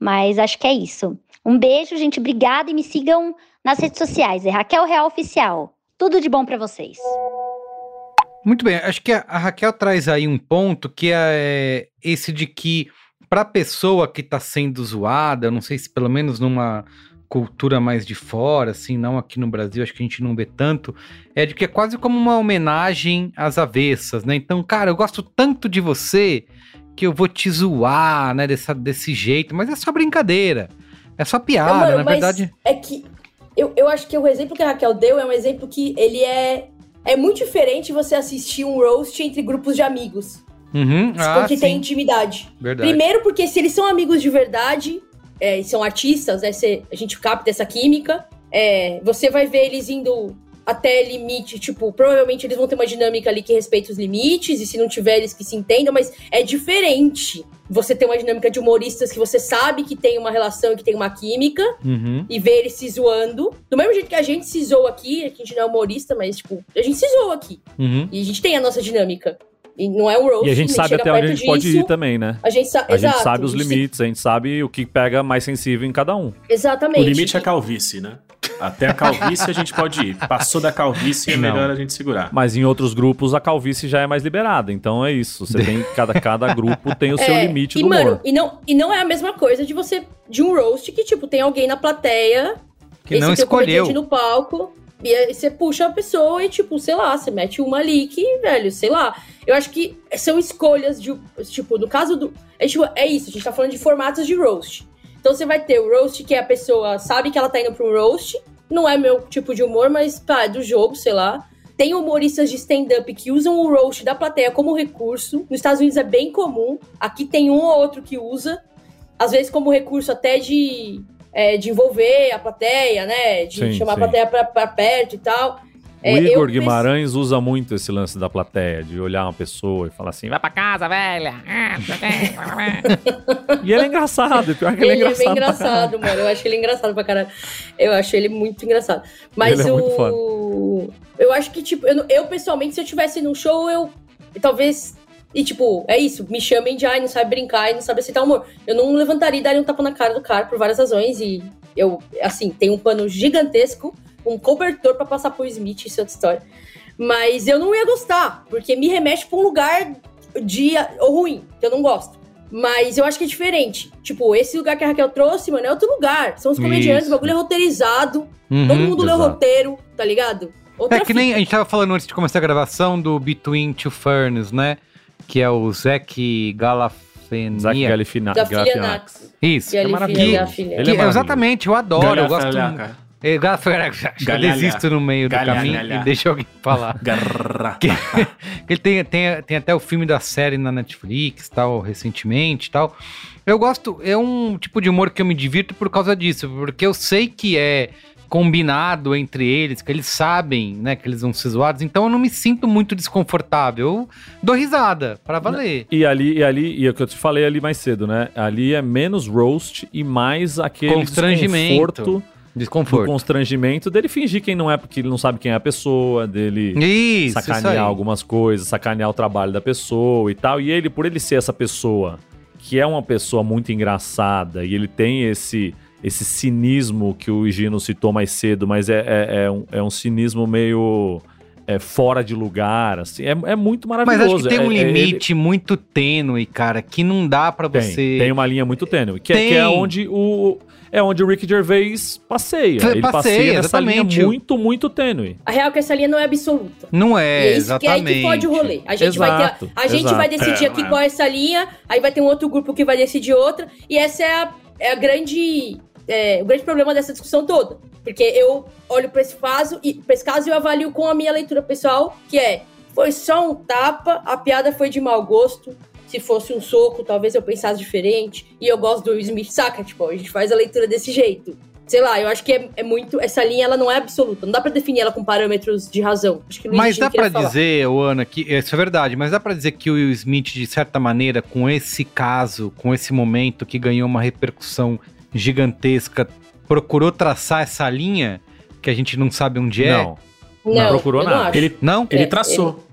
Mas acho que é isso. Um beijo, gente. Obrigada e me sigam nas redes sociais. É Raquel Real Oficial. Tudo de bom pra vocês. Muito bem, acho que a, Raquel traz aí um ponto que é esse de que para a pessoa que está sendo zoada, não sei se pelo menos numa cultura mais de fora, assim, não aqui no Brasil, acho que a gente não vê tanto, é de que é quase como uma homenagem às avessas, né? Então, cara, eu gosto tanto de você que eu vou te zoar, né, dessa, desse jeito, mas é só brincadeira, é só piada, mano, na verdade. É que eu, eu acho que o exemplo que a Raquel deu é um exemplo que ele é. É muito diferente você assistir um roast entre grupos de amigos. Uhum, ah, porque tem sim, intimidade. verdade. Primeiro, porque se eles são amigos de verdade, é, e são artistas, né? cê- a gente capta essa química. é, você vai ver eles indo até limite, tipo, provavelmente eles vão ter uma dinâmica ali que respeita os limites, e se não tiver, eles que se entendam, mas é diferente você ter uma dinâmica de humoristas que você sabe que tem uma relação e que tem uma química, Uhum, e ver eles se zoando. Do mesmo jeito que a gente se zoa aqui, a gente não é humorista, mas, tipo, a gente se zoa aqui. uhum. E a gente tem a nossa dinâmica. E não é um roast. E a gente sabe até onde a gente pode disso. ir também, né? A gente, sa A exato, gente sabe os a gente- limites, a gente sabe o que pega mais sensível em cada um. Exatamente. O limite é a calvície, né? Até a calvície a gente pode ir. Passou da calvície é Não. melhor a gente segurar. Mas em outros grupos a calvície já é mais liberada. Então é isso. Você tem. Cada, cada grupo tem o seu É, limite e, do mano, humor. E não, e não é a mesma coisa de você. De um roast que, tipo, tem alguém na plateia. Que não escolheu. no palco. E aí você puxa a pessoa e, tipo, sei lá, você mete uma ali que, velho, sei lá. Eu acho que são escolhas de. Tipo, no caso do. É, tipo, é isso, a gente tá falando de formatos de roast. Então você vai ter o roast que a pessoa sabe que ela tá indo pra um roast. Não é meu tipo de humor, mas, pá, é do jogo, sei lá. Tem humoristas de stand-up que usam o roast da plateia como recurso. Nos Estados Unidos é bem comum. Aqui tem um ou outro que usa. Às vezes como recurso até de, é, de envolver a plateia, né? De Sim, chamar sim. a plateia pra, pra perto e tal. O É, Igor Guimarães usa muito esse lance da plateia, de olhar uma pessoa e falar assim, vai pra casa, velha. Ah, o quê." e ele é engraçado, pior que ele é Ele é engraçado. bem pra engraçado, mano. Eu acho ele engraçado pra caralho. Eu acho ele muito engraçado. Mas Ele é o. Eu acho que, tipo, eu, eu, pessoalmente, se eu tivesse num show, eu. Talvez. E, tipo, é isso. Me chamem de ai, não sabe brincar e não sabe aceitar humor. Eu não levantaria e daria um tapa na cara do cara por várias razões. E eu, assim, tenho um pano gigantesco, um cobertor pra passar pro Smith, isso é outra história. Mas eu não ia gostar, porque me remete pra um lugar de ou ruim, que eu não gosto. Mas eu acho que é diferente. Tipo, esse lugar que a Raquel trouxe, mano, é outro lugar. São os comediantes, Isso. o bagulho é roteirizado. Uhum. Todo mundo lê o roteiro, tá ligado? Outra É que nem a gente tava falando antes de começar a gravação do Between Two Ferns, né? Que é o Zac Galafenia. Zac Galifina- Galifianax. Galifianax. Isso. E ali, maravilhoso. Ele é maravilhoso. exatamente, eu adoro, eu gosto muito. É, Eu desisto no meio do Galhalha. caminho e deixo alguém falar. Garra. Que ele tem, tem, tem até o filme da série na Netflix, tal, recentemente tal. Eu gosto, é um tipo de humor que eu me divirto por causa disso, porque eu sei que é combinado entre eles, que eles sabem, né, que eles vão ser zoados, então eu não me sinto muito desconfortável. Eu dou risada, pra valer. E ali, e ali, e é o que eu te falei ali mais cedo, né? Ali é menos roast e mais aquele Constrangimento. desconforto do Desconforto. constrangimento dele fingir quem não é, porque ele não sabe quem é a pessoa, dele Isso, isso sacanear algumas coisas, sacanear o trabalho da pessoa e tal. E ele, por ele ser essa pessoa que é uma pessoa muito engraçada e ele tem esse esse cinismo que o Gino citou mais cedo, mas é, é, é um, é um cinismo meio é, fora de lugar, assim. É, é muito Mas maravilhoso. acho que tem É- um é ele- limite muito tênue, cara, que não dá pra tem, você... tem uma linha muito tênue, que, é, Tem. que é onde o é onde o Rick Gervais passeia. Passeia, Ele passeia nessa linha exatamente. muito, muito tênue. A real é que essa linha não é absoluta. Não e é, é isso que é aí exatamente. que pode o rolê. A gente, vai, Exato, ter, a gente vai decidir É, aqui é. qual é essa linha, aí vai ter um outro grupo que vai decidir outra, e essa é a, é a grande. É, o grande problema dessa discussão toda. Porque eu olho pra esse caso e pra esse caso eu avalio com a minha leitura pessoal, que é foi só um tapa, a piada foi de mau gosto. Se fosse um soco, talvez eu pensasse diferente. E eu gosto do Will Smith, saca? Tipo, a gente faz a leitura desse jeito. Sei lá, eu acho que é, é muito. Essa linha ela não é absoluta. Não dá pra definir ela com parâmetros de razão. Mas dá falar. dizer, Ana, que isso é verdade, mas dá pra dizer que o Will Smith, de certa maneira, com esse caso, com esse momento que ganhou uma repercussão gigantesca, procurou traçar essa linha que a gente não sabe onde é? Não. Não, procurou não nada. acho. Ele, Não? ele É, traçou.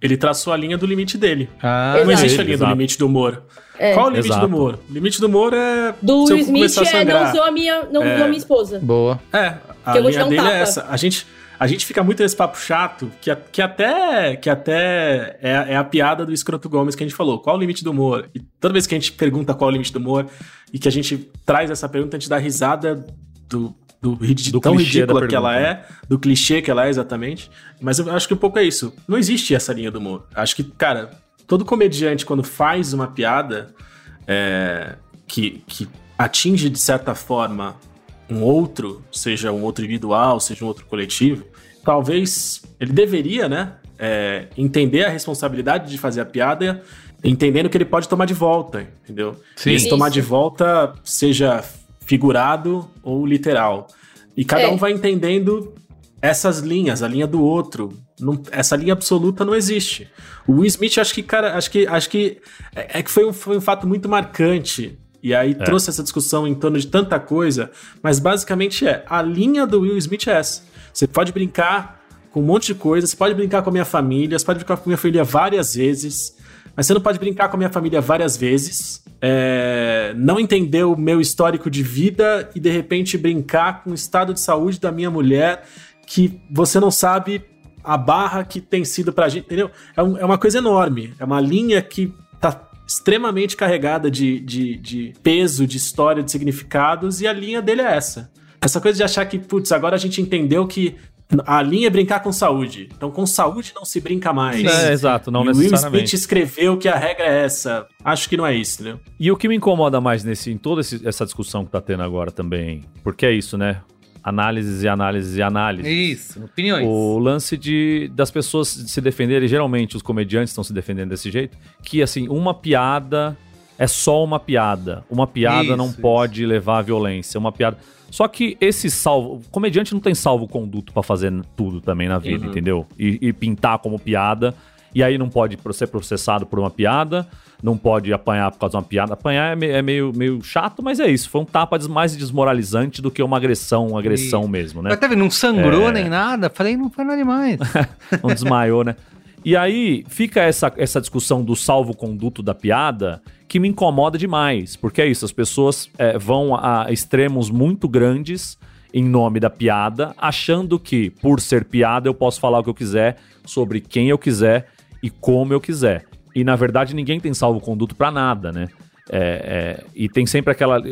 Ele... traçou a linha do limite dele. Ah, Não Exato. existe a linha Exato. do limite do humor. É. Qual é o limite Exato. do humor? O limite do humor é. Do se eu Will Smith começar a é não usou a minha, não É. usou a minha esposa. boa. É, a linha um dele é essa. A gente, a gente fica muito nesse papo chato, que, que até, que até é, é a piada do Escroto Gomes que a gente falou. Qual o limite do humor? E toda vez que a gente pergunta qual é o limite do humor e que a gente traz essa pergunta, a gente dá risada do, do, Do tão ridícula que ela é, do clichê que ela é exatamente. Mas eu acho que um pouco é isso. Não existe essa linha do humor. Acho que, cara, todo comediante, quando faz uma piada é, que, que atinge de certa forma um outro, seja um outro individual, seja um outro coletivo, talvez ele deveria, né, é, entender a responsabilidade de fazer a piada, entendendo que ele pode tomar de volta, entendeu? Sim. E esse tomar de volta seja figurado ou literal. E cada É. um vai entendendo essas linhas, a linha do outro. Não- essa linha absoluta não existe. O Will Smith, acho que, cara, acho que, acho que é, é que foi um, foi um fato muito marcante. E aí É. trouxe essa discussão em torno de tanta coisa, mas basicamente é, a linha do Will Smith é essa. Você pode brincar com um monte de coisa, você pode brincar com a minha família, você pode brincar com a minha família várias vezes, mas você não pode brincar com a minha família várias vezes, é, não entender o meu histórico de vida e de repente brincar com o estado de saúde da minha mulher que você não sabe a barra que tem sido pra gente, entendeu? É, um- é uma coisa enorme, é uma linha que tá extremamente carregada de, de, de peso, de história, de significados, e a linha dele é essa. Essa coisa de achar que, putz, agora a gente entendeu que a linha é brincar com saúde. Então, com saúde não se brinca mais. É, exato, não e o Will Smith necessariamente. escreveu que a regra é essa. Acho que não é isso, entendeu? E o que me incomoda mais nesse, em toda esse- essa discussão que tá tendo agora também, porque é isso, né? Análises e análises e análises. Isso, opiniões. O lance de das pessoas se defenderem, geralmente os comediantes estão se defendendo desse jeito, que assim, uma piada é só uma piada. Uma piada Isso, não isso. pode levar à violência. Uma piada. Só que esse salvo. O comediante não tem salvo conduto pra fazer tudo também na vida, Uhum. entendeu? E, e pintar como piada. E aí não pode ser processado por uma piada, não pode apanhar por causa de uma piada. Apanhar é, me- é meio, meio chato, mas é isso. Foi um tapa mais desmoralizante do que uma agressão, uma agressão Isso. mesmo, né? Mas teve, não sangrou É. nem nada. Falei, não foi nada demais. não desmaiou, né? E aí fica essa, essa discussão do salvo-conduto da piada que me incomoda demais, porque é isso, as pessoas é, vão a extremos muito grandes em nome da piada, achando que, por ser piada, eu posso falar o que eu quiser, sobre quem eu quiser e como eu quiser. E na verdade ninguém tem salvo-conduto pra nada, né? É, é, e tem sempre aquela.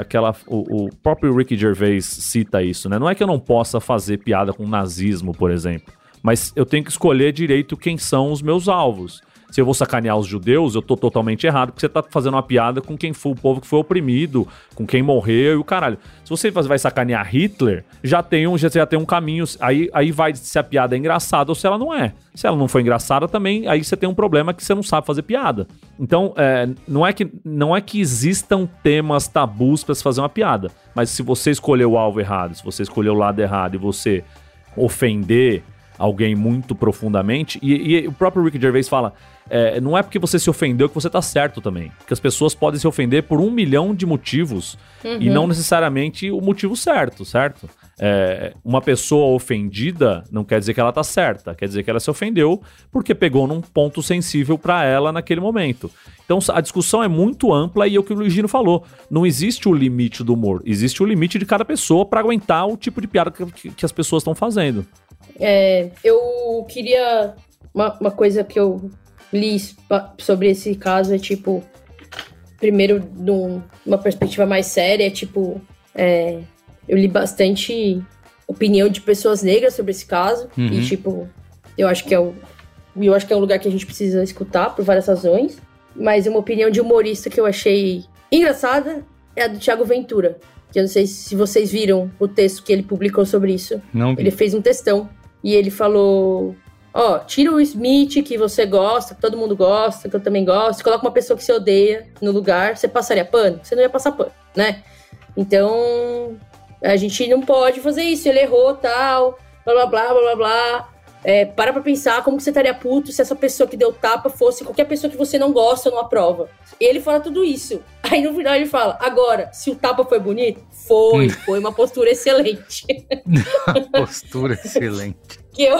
aquela o, o próprio Ricky Gervais cita isso, né? Não é que eu não possa fazer piada com nazismo, por exemplo, mas eu tenho que escolher direito quem são os meus alvos. Se eu vou sacanear os judeus, eu tô totalmente errado, porque você tá fazendo uma piada com quem foi o povo que foi oprimido, com quem morreu e o caralho. Se você vai sacanear Hitler, já tem um, já, já tem um caminho. Aí, aí vai se a piada é engraçada ou se ela não é. Se ela não for engraçada, também aí você tem um problema que você não sabe fazer piada. Então, é, não, é que, não é que existam temas tabus pra se fazer uma piada, mas se você escolher o alvo errado, se você escolher o lado errado e você ofender alguém muito profundamente. E, e o próprio Rick Gervais fala: é, não é porque você se ofendeu que você tá certo também. Porque as pessoas podem se ofender por um milhão de motivos e não necessariamente o motivo certo, certo? É, uma pessoa ofendida não quer dizer que ela tá certa, quer dizer que ela se ofendeu porque pegou num ponto sensível pra ela naquele momento. Então a discussão é muito ampla e é o que o Luigino falou. Não existe o limite do humor, existe o limite de cada pessoa pra aguentar o tipo de piada que- que as pessoas estão fazendo. É, eu queria. Uma, uma coisa que eu li sobre esse caso é tipo. Primeiro, num- numa perspectiva mais séria, tipo. é, eu li bastante opinião de pessoas negras sobre esse caso. Uhum. E, tipo, eu acho que é o. Eu acho que é um lugar que a gente precisa escutar por várias razões. Mas uma opinião de humorista que eu achei engraçada é a do Thiago Ventura. Que eu não sei se vocês viram o texto que ele publicou sobre isso. Não vi. Ele fez um textão e ele falou: Ó, tira o Smith que você gosta, que todo mundo gosta, que eu também gosto, coloca uma pessoa que você odeia no lugar, você passaria pano? Você não ia passar pano, né? Então, a gente não pode fazer isso. Ele errou, tal, blá blá blá blá blá blá. É, para pra pensar como que você estaria puto se essa pessoa que deu tapa fosse qualquer pessoa que você não gosta ou não aprova. E ele fala tudo isso. Aí no final ele fala: agora, se o tapa foi bonito, foi, foi uma postura excelente. Postura excelente. que eu,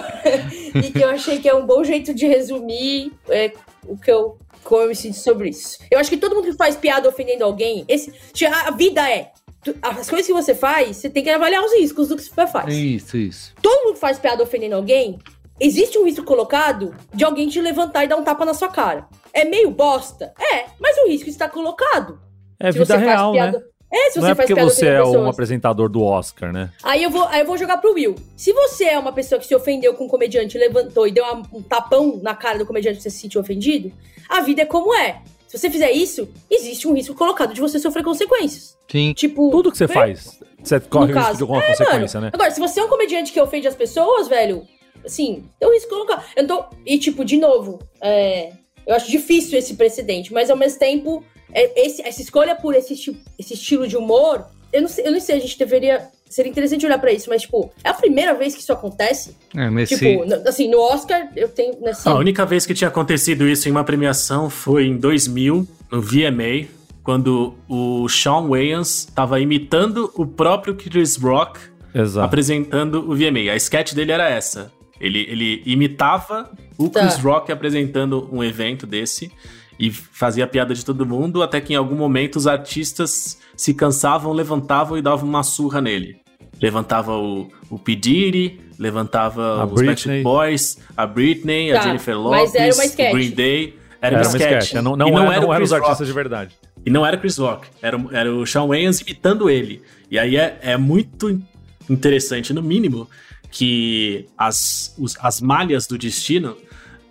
e que eu achei que é um bom jeito de resumir é, o que eu, como eu me sinto sobre isso. Eu acho que todo mundo que faz piada ofendendo alguém, esse, a vida é. As coisas que você faz, você tem que avaliar os riscos do que você faz. Isso, isso. Todo mundo que faz piada ofendendo alguém, existe um risco colocado de alguém te levantar e dar um tapa na sua cara. É meio bosta? É, mas o risco está colocado. É Se vida você faz real, né? piada- É, se você Não é faz porque piada você é um pessoas. apresentador do Oscar, né? Aí eu, vou, aí eu vou jogar pro Will. Se você é uma pessoa que se ofendeu com um comediante, levantou e deu um tapão na cara do comediante que você se sentiu ofendido, a vida é como é. Se você fizer isso, existe um risco colocado de você sofrer consequências. Sim. Tipo. Tudo que você é, faz, você corre o risco de alguma É, consequência, né? Agora, se você é um comediante que ofende as pessoas, velho, assim, tem um risco colocado. Eu tô- E, tipo, de novo, é, eu acho difícil esse precedente, mas ao mesmo tempo, é, esse- essa escolha por esse, esse estilo de humor, eu não, sei, eu não sei, a gente deveria. Seria interessante olhar pra isso, mas, tipo, é a primeira vez que isso acontece. É, mas Tipo, assim, no Oscar, eu tenho. Assim, A única vez que tinha acontecido isso em uma premiação foi em 2000, no VMA, quando o Sean Wayans estava imitando o próprio Chris Rock Exato. apresentando o VMA. A sketch dele era essa. Ele, ele imitava o Tá. Chris Rock apresentando um evento desse e fazia piada de todo mundo, até que em algum momento os artistas se cansavam, levantavam e davam uma surra nele. Levantava o, o P. Diddy, levantava A os Britney. Backstreet Boys, a Britney, a Tá, Jennifer mas Lopez, era o. Green Day. Era, Era um sketch. sketch. Não, não, E era, o não eram Chris os artistas Rock. de verdade. E não era Chris Rock, era, o- era o Shawn Wayans imitando ele. E aí é, é muito in- interessante, no mínimo, que as, os- as malhas do destino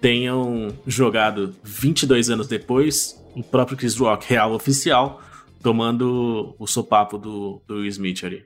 tenham jogado 22 anos depois o próprio Chris Rock, real oficial, tomando o sopapo do, do Smith ali.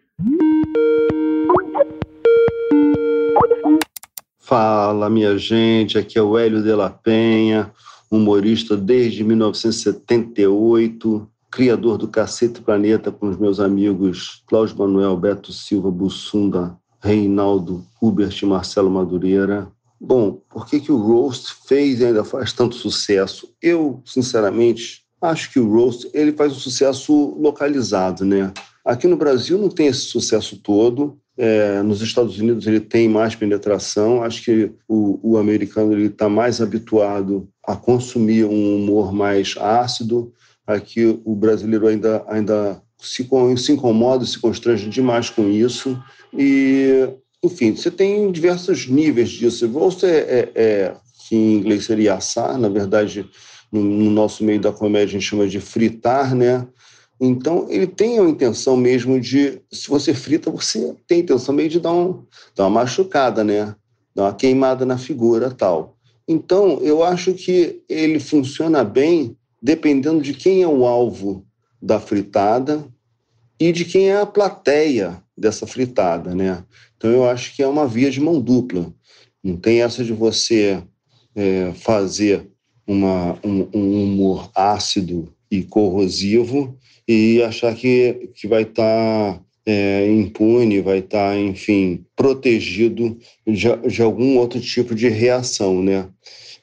Fala, minha gente, aqui é o Hélio de la Penha, humorista desde 1978, criador do Cacete Planeta com os meus amigos Cláudio Manuel, Beto Silva, Bussunda, Reinaldo, Hubert e Marcelo Madureira. Bom, por que, que o Roast fez e ainda faz tanto sucesso? Eu, sinceramente, acho que o Roast ele faz um sucesso localizado, né? Aqui no Brasil não tem esse sucesso todo, é, nos Estados Unidos ele tem mais penetração. Acho que o, o americano está mais habituado a consumir um humor mais ácido. Aqui o brasileiro ainda ainda se, se incomoda, se constrange demais com isso. E enfim, você tem diversos níveis disso. Roast é, é, é que em inglês seria assar, na verdade no, no nosso meio da comédia a gente chama de fritar, né? Então, ele tem a intenção mesmo de, se você frita, você tem a intenção meio de dar, um, dar uma machucada, né? Dar uma queimada na figura tal. Então, eu acho que ele funciona bem dependendo de quem é o alvo da fritada e de quem é a plateia dessa fritada, né? Então, eu acho que é uma via de mão dupla. Não tem essa de você é, fazer uma, um, um humor ácido e corrosivo e achar que, que vai estar é, impune, vai estar, enfim, protegido de, de algum outro tipo de reação, né?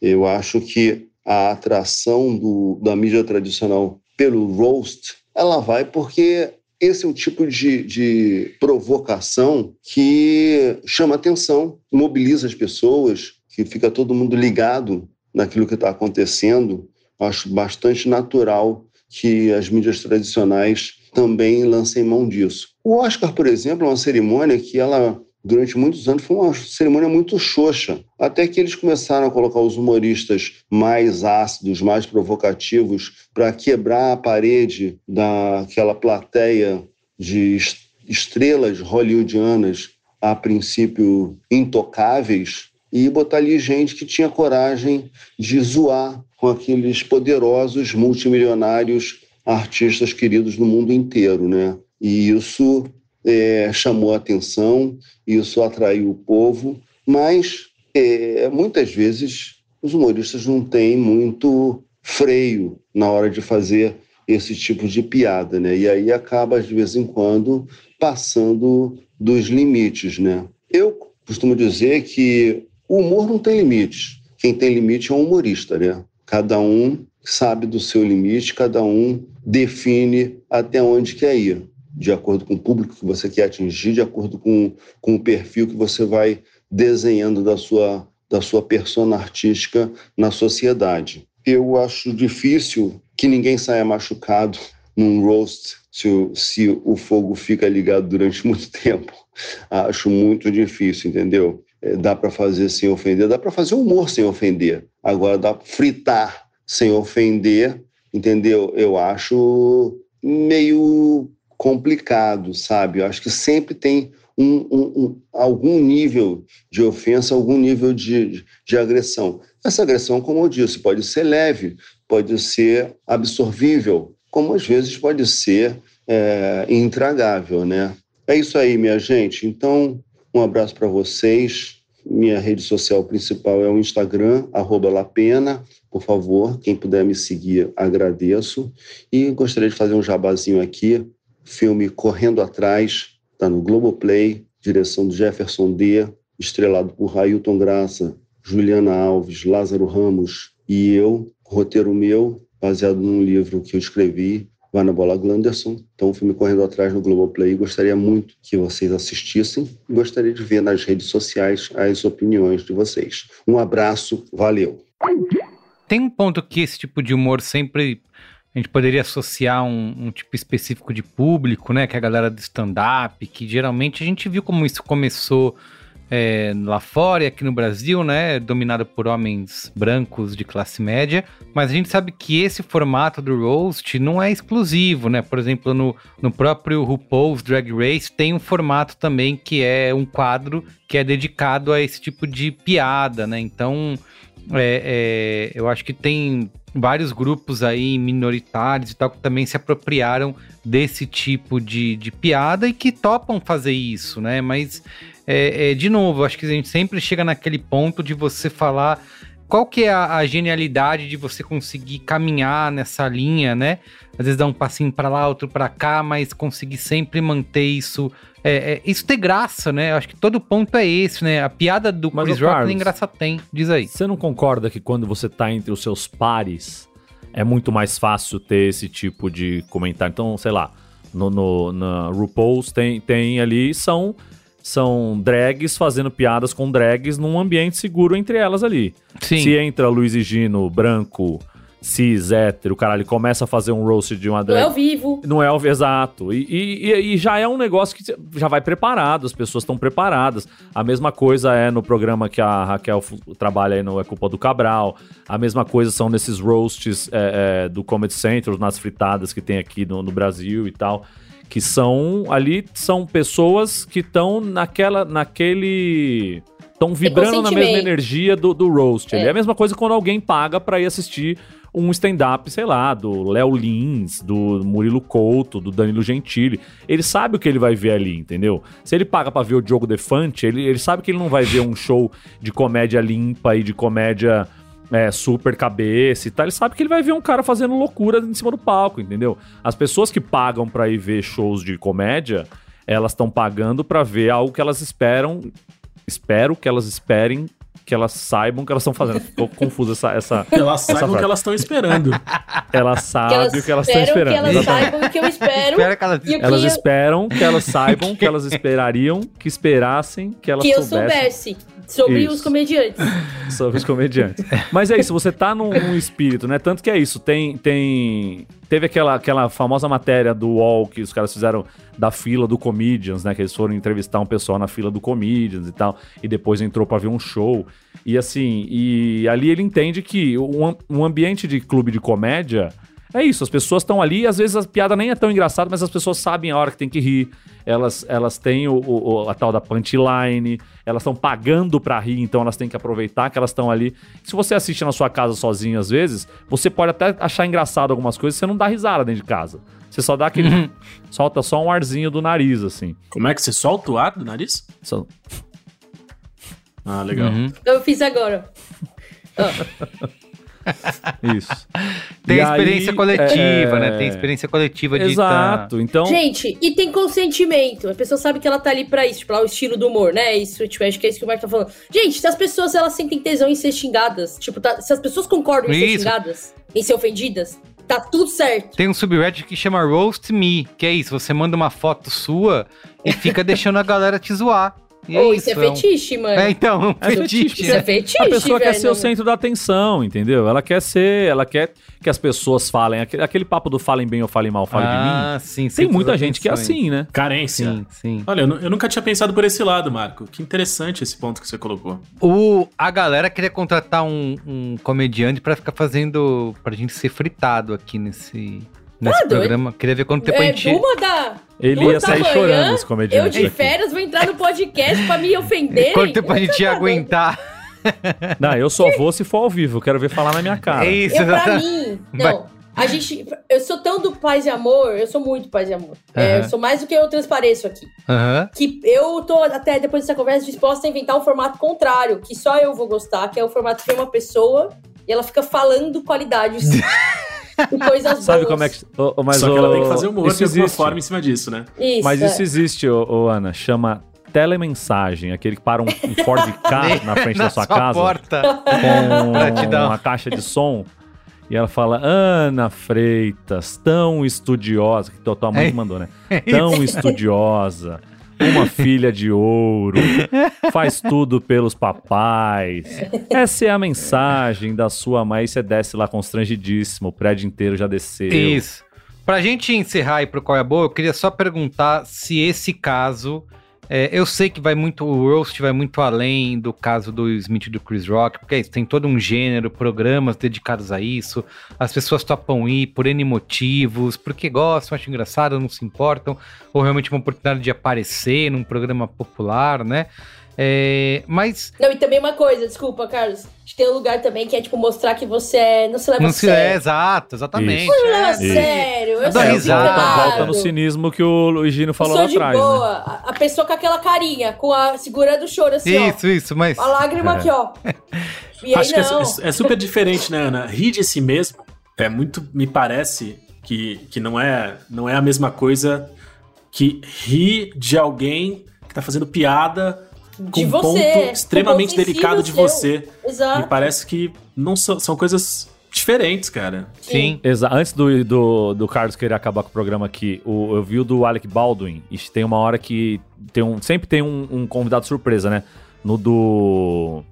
Eu acho que a atração do, da mídia tradicional pelo roast, ela vai porque esse é o tipo de, de provocação que chama atenção, mobiliza as pessoas, que fica todo mundo ligado naquilo que está acontecendo. Acho bastante natural que as mídias tradicionais também lancem mão disso. O Oscar, por exemplo, é uma cerimônia que ela durante muitos anos foi uma cerimônia muito xoxa, até que eles começaram a colocar os humoristas mais ácidos, mais provocativos, para quebrar a parede daquela plateia de est- estrelas hollywoodianas, a princípio intocáveis, e botar ali gente que tinha coragem de zoar com aqueles poderosos multimilionários artistas queridos no mundo inteiro, né? E isso é, chamou atenção, isso atraiu o povo, mas é, muitas vezes os humoristas não têm muito freio na hora de fazer esse tipo de piada, né? E aí acaba de vez em quando passando dos limites, né? Eu costumo dizer que o humor não tem limites. Quem tem limite é um humorista, né? Cada um sabe do seu limite, cada um define até onde quer ir, de acordo com o público que você quer atingir, de acordo com, com o perfil que você vai desenhando da sua, da sua persona artística na sociedade. Eu acho difícil que ninguém saia machucado num roast se o, se o fogo fica ligado durante muito tempo. Acho muito difícil, entendeu? É, dá para fazer sem ofender, dá para fazer humor sem ofender. Agora dá para fritar sem ofender, entendeu? Eu acho meio complicado, sabe? Eu acho que sempre tem um, um, um, algum nível de ofensa, algum nível de, de agressão. Essa agressão, como eu disse, pode ser leve, pode ser absorvível, como às vezes pode ser é, intragável, né? É isso aí, minha gente. Então, um abraço para vocês. Minha rede social principal é o Instagram, Lapena. Por favor, quem puder me seguir, agradeço. E gostaria de fazer um jabazinho aqui. Filme Correndo Atrás, está no Globoplay, direção do Jefferson D., estrelado por Ailton Graça, Juliana Alves, Lázaro Ramos e eu. Roteiro meu, baseado num livro que eu escrevi, com Ana Bola Glanderson. Então, o filme Correndo Atrás no Globoplay. Gostaria muito que vocês assistissem. Gostaria de ver nas redes sociais as opiniões de vocês. Um abraço, valeu! Tem um ponto que esse tipo de humor sempre a gente poderia associar um, um, tipo específico de público, né? Que é a galera do stand-up, que geralmente a gente viu como isso começou é, lá fora e aqui no Brasil, né? Dominado por homens brancos de classe média. Mas a gente sabe que esse formato do roast não é exclusivo, né? Por exemplo, no, no próprio RuPaul's Drag Race tem um formato também que é um quadro que é dedicado a esse tipo de piada, né? Então, é, é, eu acho que tem vários grupos aí minoritários e tal que também se apropriaram desse tipo de, de piada e que topam fazer isso, né? Mas, é, é, de novo, acho que a gente sempre chega naquele ponto de você falar qual que é a, a, genialidade de você conseguir caminhar nessa linha, né? Às vezes dar um passinho para lá, outro para cá, mas conseguir sempre manter isso. É, é, isso ter graça, né? Acho que todo ponto é esse, né? A piada do Mas, Chris Rock nem graça tem. Diz aí. Você não concorda que quando você tá entre os seus pares, é muito mais fácil ter esse tipo de comentário? Então, sei lá, no, no na RuPaul's tem, tem ali, são, são drags fazendo piadas com drags num ambiente seguro entre elas ali. Sim. Se entra Luiz e Gino, branco, cis, hétero, caralho, começa a fazer um roast de uma Não drag. é ao vivo. Não é o exato. E, e- e- já é um negócio que já vai preparado, as pessoas estão preparadas. A mesma coisa é no programa que a Raquel trabalha aí no É Culpa do Cabral. A mesma coisa são nesses roasts é, é, do Comedy Central, nas fritadas que tem aqui no, no Brasil e tal. Que são ali, são pessoas que estão naquela, naquele. Estão vibrando na mesma energia do, do roast. É. É a mesma coisa quando alguém paga pra ir assistir um stand-up, sei lá, do Léo Lins, do Murilo Couto, do Danilo Gentili. Ele sabe o que ele vai ver ali, entendeu? Se ele paga pra ver o Diogo Defante, ele, ele sabe que ele não vai ver um show de comédia limpa e de comédia é, super cabeça e tal. Ele sabe que ele vai ver um cara fazendo loucura em cima do palco, entendeu? As pessoas que pagam pra ir ver shows de comédia, elas estão pagando pra ver algo que elas esperam. Espero que elas esperem que elas saibam o que elas estão fazendo. Ficou confusa essa, essa, Elas essa saibam o que elas estão esperando. Elas sabem o que elas estão esperando. que elas exatamente. saibam o que eu espero. Espera que ela... e que Elas eu- esperam que elas saibam que elas esperariam que esperassem que elas que eu soubessem soubesse sobre Isso. os comediantes. sobre os comediantes. Mas é isso, você tá num, num espírito, né? Tanto que é isso, tem. tem teve aquela, aquela famosa matéria do UOL que os caras fizeram da fila do Comedians, né? Que eles foram entrevistar um pessoal na fila do Comedians e tal, e depois entrou pra ver um show. E assim, e ali ele entende que um, um ambiente de clube de comédia. É isso, as pessoas estão ali, às vezes a piada nem é tão engraçada, mas as pessoas sabem a hora que tem que rir. Elas, elas têm o, o- a tal da punchline, elas estão pagando pra rir, então elas têm que aproveitar que elas estão ali. Se você assiste na sua casa sozinho, às vezes, você pode até achar engraçado algumas coisas, você não dá risada dentro de casa. Você só dá aquele. solta só um arzinho do nariz, assim. Como é que você solta o ar do nariz? Só- Ah, legal. Uhum. Eu fiz agora. Isso. Tem E experiência aí, coletiva, é, né? Tem experiência coletiva de tá- Exato. Então. Gente, e tem consentimento. A pessoa sabe que ela tá ali pra isso, tipo, lá o estilo do humor, né? Isso, tipo, acho que é isso que o Marco tá falando. Gente, se as pessoas elas sentem tesão em ser xingadas, tipo, tá- se as pessoas concordam em ser Isso. xingadas, em ser ofendidas, tá tudo certo. Tem um subreddit que chama Roast Me, que é isso, você manda uma foto sua e fica deixando a galera te zoar. E é isso isso. é é fetiche, mano. É, então, É fetiche. fetiche, Isso é fetiche, A pessoa quer velho. ser o centro da atenção, entendeu? Ela quer ser, ela quer que as pessoas falem. Aquele, aquele papo do falem bem ou falem mal, falem de mim. Ah, sim, Tem muita gente que é assim, né? Carência. Sim, sim. Olha, eu, eu nunca tinha pensado por esse lado, Marco. Que interessante esse ponto que você colocou. O, a galera queria contratar um, um comediante pra ficar fazendo. pra gente ser fritado aqui nesse, nesse Tá doido. programa. Queria ver quanto tempo a É, gente. uma da. Ele ia sair manhã, chorando, os Eu comediantes. de aqui. férias vou entrar no podcast pra me ofenderem. Quanto tempo a gente ia aguentar? Não, eu só vou se for ao vivo. Eu quero ver falar na minha cara. É isso, Eu, pra mim, Vai. não. A gente. Eu sou tão do paz e amor, eu sou muito paz e amor. É, Aham. eu sou mais do que eu transpareço aqui. Aham. Que eu tô, até depois dessa conversa, disposta a inventar um formato contrário, que só eu vou gostar, que é o formato que vem uma pessoa e ela fica falando qualidades e coisas Sabe boas. como é que. ô, mas Só que ela tem que fazer humor alguma existe. forma em cima disso, né? Isso, Mas é. isso existe, ô, ô, Ana. Chama telemensagem. Aquele que para um, um Ford K na frente da sua casa porta. com uma caixa de som. E ela fala, Ana Freitas, tão estudiosa, que tua tua mãe É. mandou, né? Tão estudiosa, uma filha de ouro, faz tudo pelos papais. Essa é a mensagem da sua mãe. Você desce lá constrangidíssimo, o prédio inteiro já desceu. Isso. Pra gente encerrar aí pro Qual é a Boa, eu queria só perguntar se esse caso. É, eu sei que vai muito. O Roast vai muito além do caso do Smith e do Chris Rock, porque é isso, tem todo um gênero, programas dedicados a isso. As pessoas topam ir por N motivos, porque gostam, acham engraçado, não se importam, ou realmente uma oportunidade de aparecer num programa popular, né? É, mas Não, e também uma coisa, desculpa, Carlos. A gente tem um lugar também que é, tipo, mostrar que você é, não se leva não a se é sério. exato, exatamente. Não leva a É, Isso. sério. Eu sou risada. volta, volta no cinismo que o Luigino Eu falou lá atrás. Né? boa. A- A pessoa com aquela carinha, com a, segurando o choro assim, Isso, isso, mas. ó. A lágrima É. aqui, ó. E aí Acho que não. é, é super diferente, né, Ana? Rir de si mesmo é muito. Me parece que, que não, é, não é a mesma coisa que rir de alguém que tá fazendo piada de um você. ponto extremamente com ponto delicado de sensível você. seu. Exato. Me parece que não são, são coisas diferentes, cara. Sim. Exa Antes do, do, do Carlos querer acabar com o programa aqui, o, eu vi o do Alec Baldwin, e tem uma hora que tem um, sempre tem um, um convidado surpresa, né? No do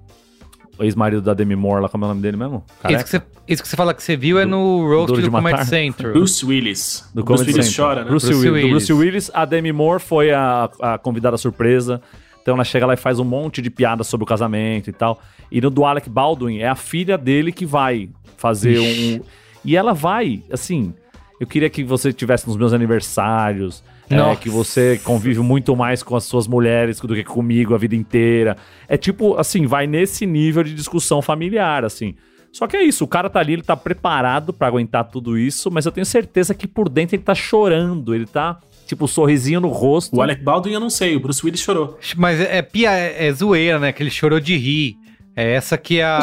ex-marido da Demi Moore, lá como é o nome dele mesmo? Isso que, você, isso que você fala que você viu é no roast do de Comedy. Central. Bruce Willis. Do Bruce Comedy Willis Central. chora, né? Bruce, Bruce Willis. Do Willis. Bruce Willis, a Demi Moore foi a, a convidada surpresa. Então ela chega lá e faz um monte de piada sobre o casamento e tal. E no do Alec Baldwin, é a filha dele que vai fazer um. E ela vai, assim. Eu queria que você estivesse nos meus aniversários. é, que você convive muito mais com as suas mulheres do que comigo a vida inteira. É tipo, assim, vai nesse nível de discussão familiar, assim. Só que é isso, o cara tá ali, ele tá preparado pra aguentar tudo isso, mas eu tenho certeza que por dentro ele tá chorando, ele tá, tipo, sorrisinho no rosto. O Alec Baldwin eu não sei, o Bruce Willis chorou. Mas é, é, pia- é, é zoeira, né? Que ele chorou de rir. É essa que é a,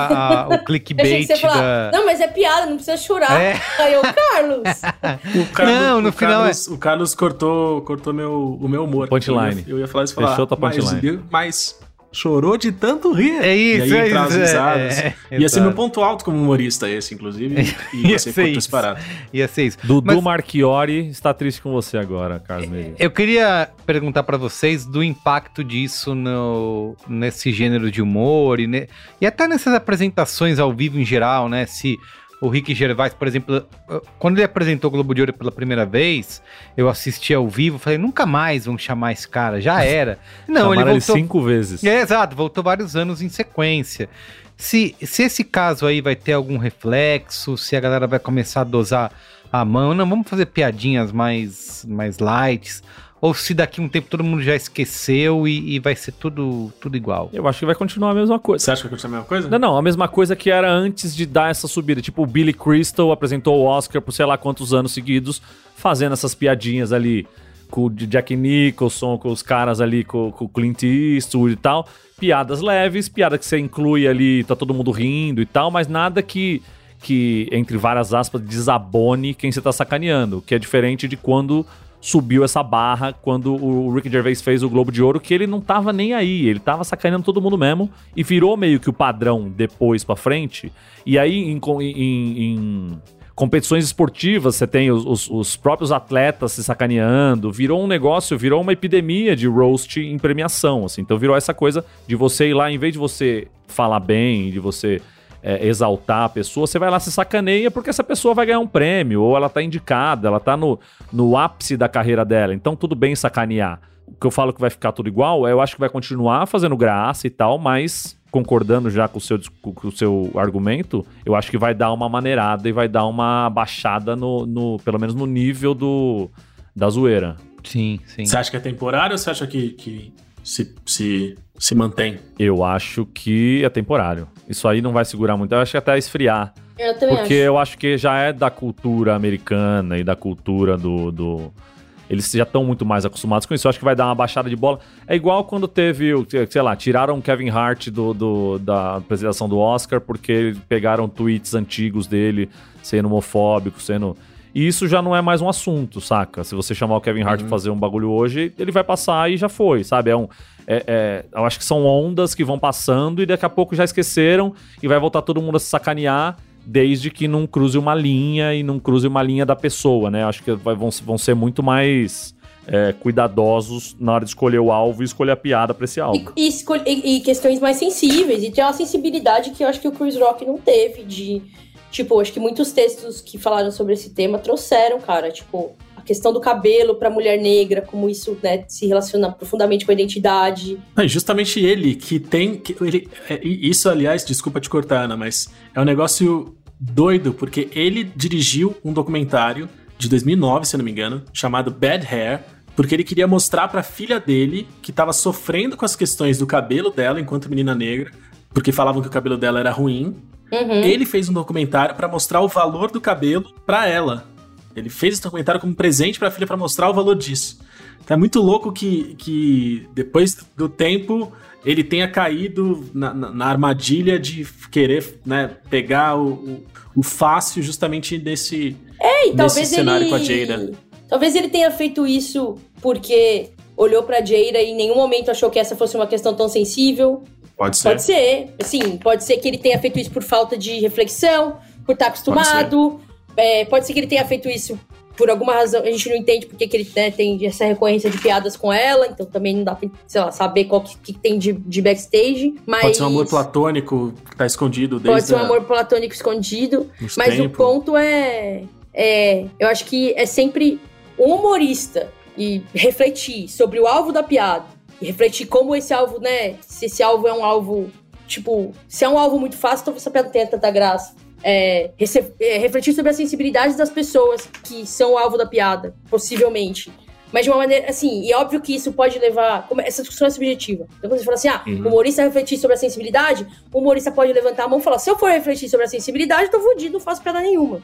a- o clickbait que você ia falar, da. não, mas é piada, não precisa chorar. É. Aí eu, Carlos, O Carlos, Não, no o final é- Carlos, O Carlos cortou, cortou meu, o meu humor. Punchline. Eu ia, eu ia falar isso e falar. Fechou tua mas, punchline. mas chorou de tanto rir. É isso, e aí é entrar as isso, é, risadas. é, Ia ser meu ponto alto como humorista esse, inclusive. E Ia você ser cortou isso. esse parado. Ia ser isso. Dudu Mas- Marchiori está triste com você agora, Carlos Meire. Eu queria perguntar pra vocês do impacto disso no, nesse gênero de humor e, ne- e até nessas apresentações ao vivo em geral, né? Se o Rick Gervais, por exemplo, quando ele apresentou o Globo de Ouro pela primeira vez, eu assisti ao vivo, falei, nunca mais vão chamar esse cara, já era. Não, ele voltou cinco vezes. É, exato, voltou vários anos em sequência. Se, se esse caso aí vai ter algum reflexo, se a galera vai começar a dosar a mão, não, vamos fazer piadinhas mais, mais lights, ou se daqui a um tempo todo mundo já esqueceu e, e vai ser tudo, tudo igual. Eu acho que vai continuar a mesma coisa. Você acha que vai continuar a mesma coisa? Não, não, a mesma coisa que era antes de dar essa subida. Tipo, o Billy Crystal apresentou o Oscar por sei lá quantos anos seguidos, fazendo essas piadinhas ali com o Jack Nicholson, com os caras ali, com, com o Clint Eastwood e tal. Piadas leves, piada que você inclui ali, tá todo mundo rindo e tal, mas nada que, que entre várias aspas, desabone quem você tá sacaneando. Que é diferente de quando subiu essa barra quando o Rick Gervais fez o Globo de Ouro, que ele não tava nem aí, ele tava sacaneando todo mundo mesmo e virou meio que o padrão depois pra frente. E aí, em, em- em competições esportivas, você tem os, os- os próprios atletas se sacaneando, virou um negócio, virou uma epidemia de roast em premiação, assim. Então virou essa coisa de você ir lá, em vez de você falar bem, de você é, exaltar a pessoa, você vai lá se sacaneia porque essa pessoa vai ganhar um prêmio, ou ela tá indicada, ela tá no, no ápice da carreira dela, então tudo bem sacanear. O que eu falo que vai ficar tudo igual, é, eu acho que vai continuar fazendo graça e tal, mas concordando já com o seu, com o seu argumento, eu acho que vai dar uma maneirada e vai dar uma baixada no, no pelo menos no nível do da zoeira. Sim, sim. Você acha que é temporário ou você acha que, que se, se, se mantém? Eu acho que é temporário. Isso aí não vai segurar muito. Eu acho que até esfriar. eu também Porque acho. eu acho que já é da cultura americana e da cultura do. do- Eles já estão muito mais acostumados com isso. Eu acho que vai dar uma baixada de bola. É igual quando teve, o- sei lá, tiraram o Kevin Hart do, do- da apresentação do Oscar porque pegaram tweets antigos dele sendo homofóbico, sendo. E isso já não é mais um assunto, saca? Se você chamar o Kevin Hart pra fazer um bagulho hoje, ele vai passar e já foi, sabe? É um. é- é- eu acho que são ondas que vão passando e daqui a pouco já esqueceram e vai voltar todo mundo a se sacanear desde que não cruze uma linha e não cruze uma linha da pessoa, né? Acho que vai- vão, vão ser muito mais é, cuidadosos na hora de escolher o alvo e escolher a piada pra esse E, alvo. e escol- e- e questões mais sensíveis. E tem uma sensibilidade que eu acho que o Chris Rock não teve. De. Tipo, acho que muitos textos que falaram sobre esse tema trouxeram, cara. Tipo, a questão do cabelo pra mulher negra, como isso né, se relaciona profundamente com a identidade. E justamente ele que tem. Que ele, é, isso, aliás, desculpa te cortar, Ana, mas é um negócio doido, porque ele dirigiu um documentário de 2009, se eu não me engano, chamado Bad Hair, porque ele queria mostrar pra filha dele que tava sofrendo com as questões do cabelo dela enquanto menina negra, porque falavam que o cabelo dela era ruim. Uhum. Ele fez um documentário pra mostrar o valor do cabelo pra ela. Ele fez esse documentário como presente pra filha pra mostrar o valor disso. Então é muito louco que, que depois do tempo ele tenha caído na, na- na armadilha de querer né, pegar o, o, o fácil justamente desse, É, e nesse cenário ele. com a Jada. Talvez ele tenha feito isso porque olhou pra Jada e em nenhum momento achou que essa fosse uma questão tão sensível. Pode ser. Pode ser, sim, pode ser que ele tenha feito isso por falta de reflexão, por estar acostumado. É, pode ser que ele tenha feito isso por alguma razão. A gente não entende porque que ele né, tem essa recorrência de piadas com ela, então também não dá pra, sei lá, saber qual que, que tem de, de backstage. Mas Pode ser um amor platônico que tá escondido desde Pode ser um a- amor platônico escondido. uns Mas o tempos. ponto é, é. Eu acho que é sempre um humorista e refletir sobre o alvo da piada. E refletir como esse alvo, né? Se esse alvo é um alvo. Tipo, se é um alvo muito fácil, talvez essa piada não tenha tanta graça. É, é, refletir sobre as sensibilidades das pessoas que são o alvo da piada, possivelmente. Mas de uma maneira, assim, e óbvio que isso pode levar. Essa discussão é subjetiva. Então, quando você fala assim, ah, Uhum. o humorista refletir sobre a sensibilidade, o humorista pode levantar a mão e falar: se eu for refletir sobre a sensibilidade, eu tô fudido, não faço piada nenhuma.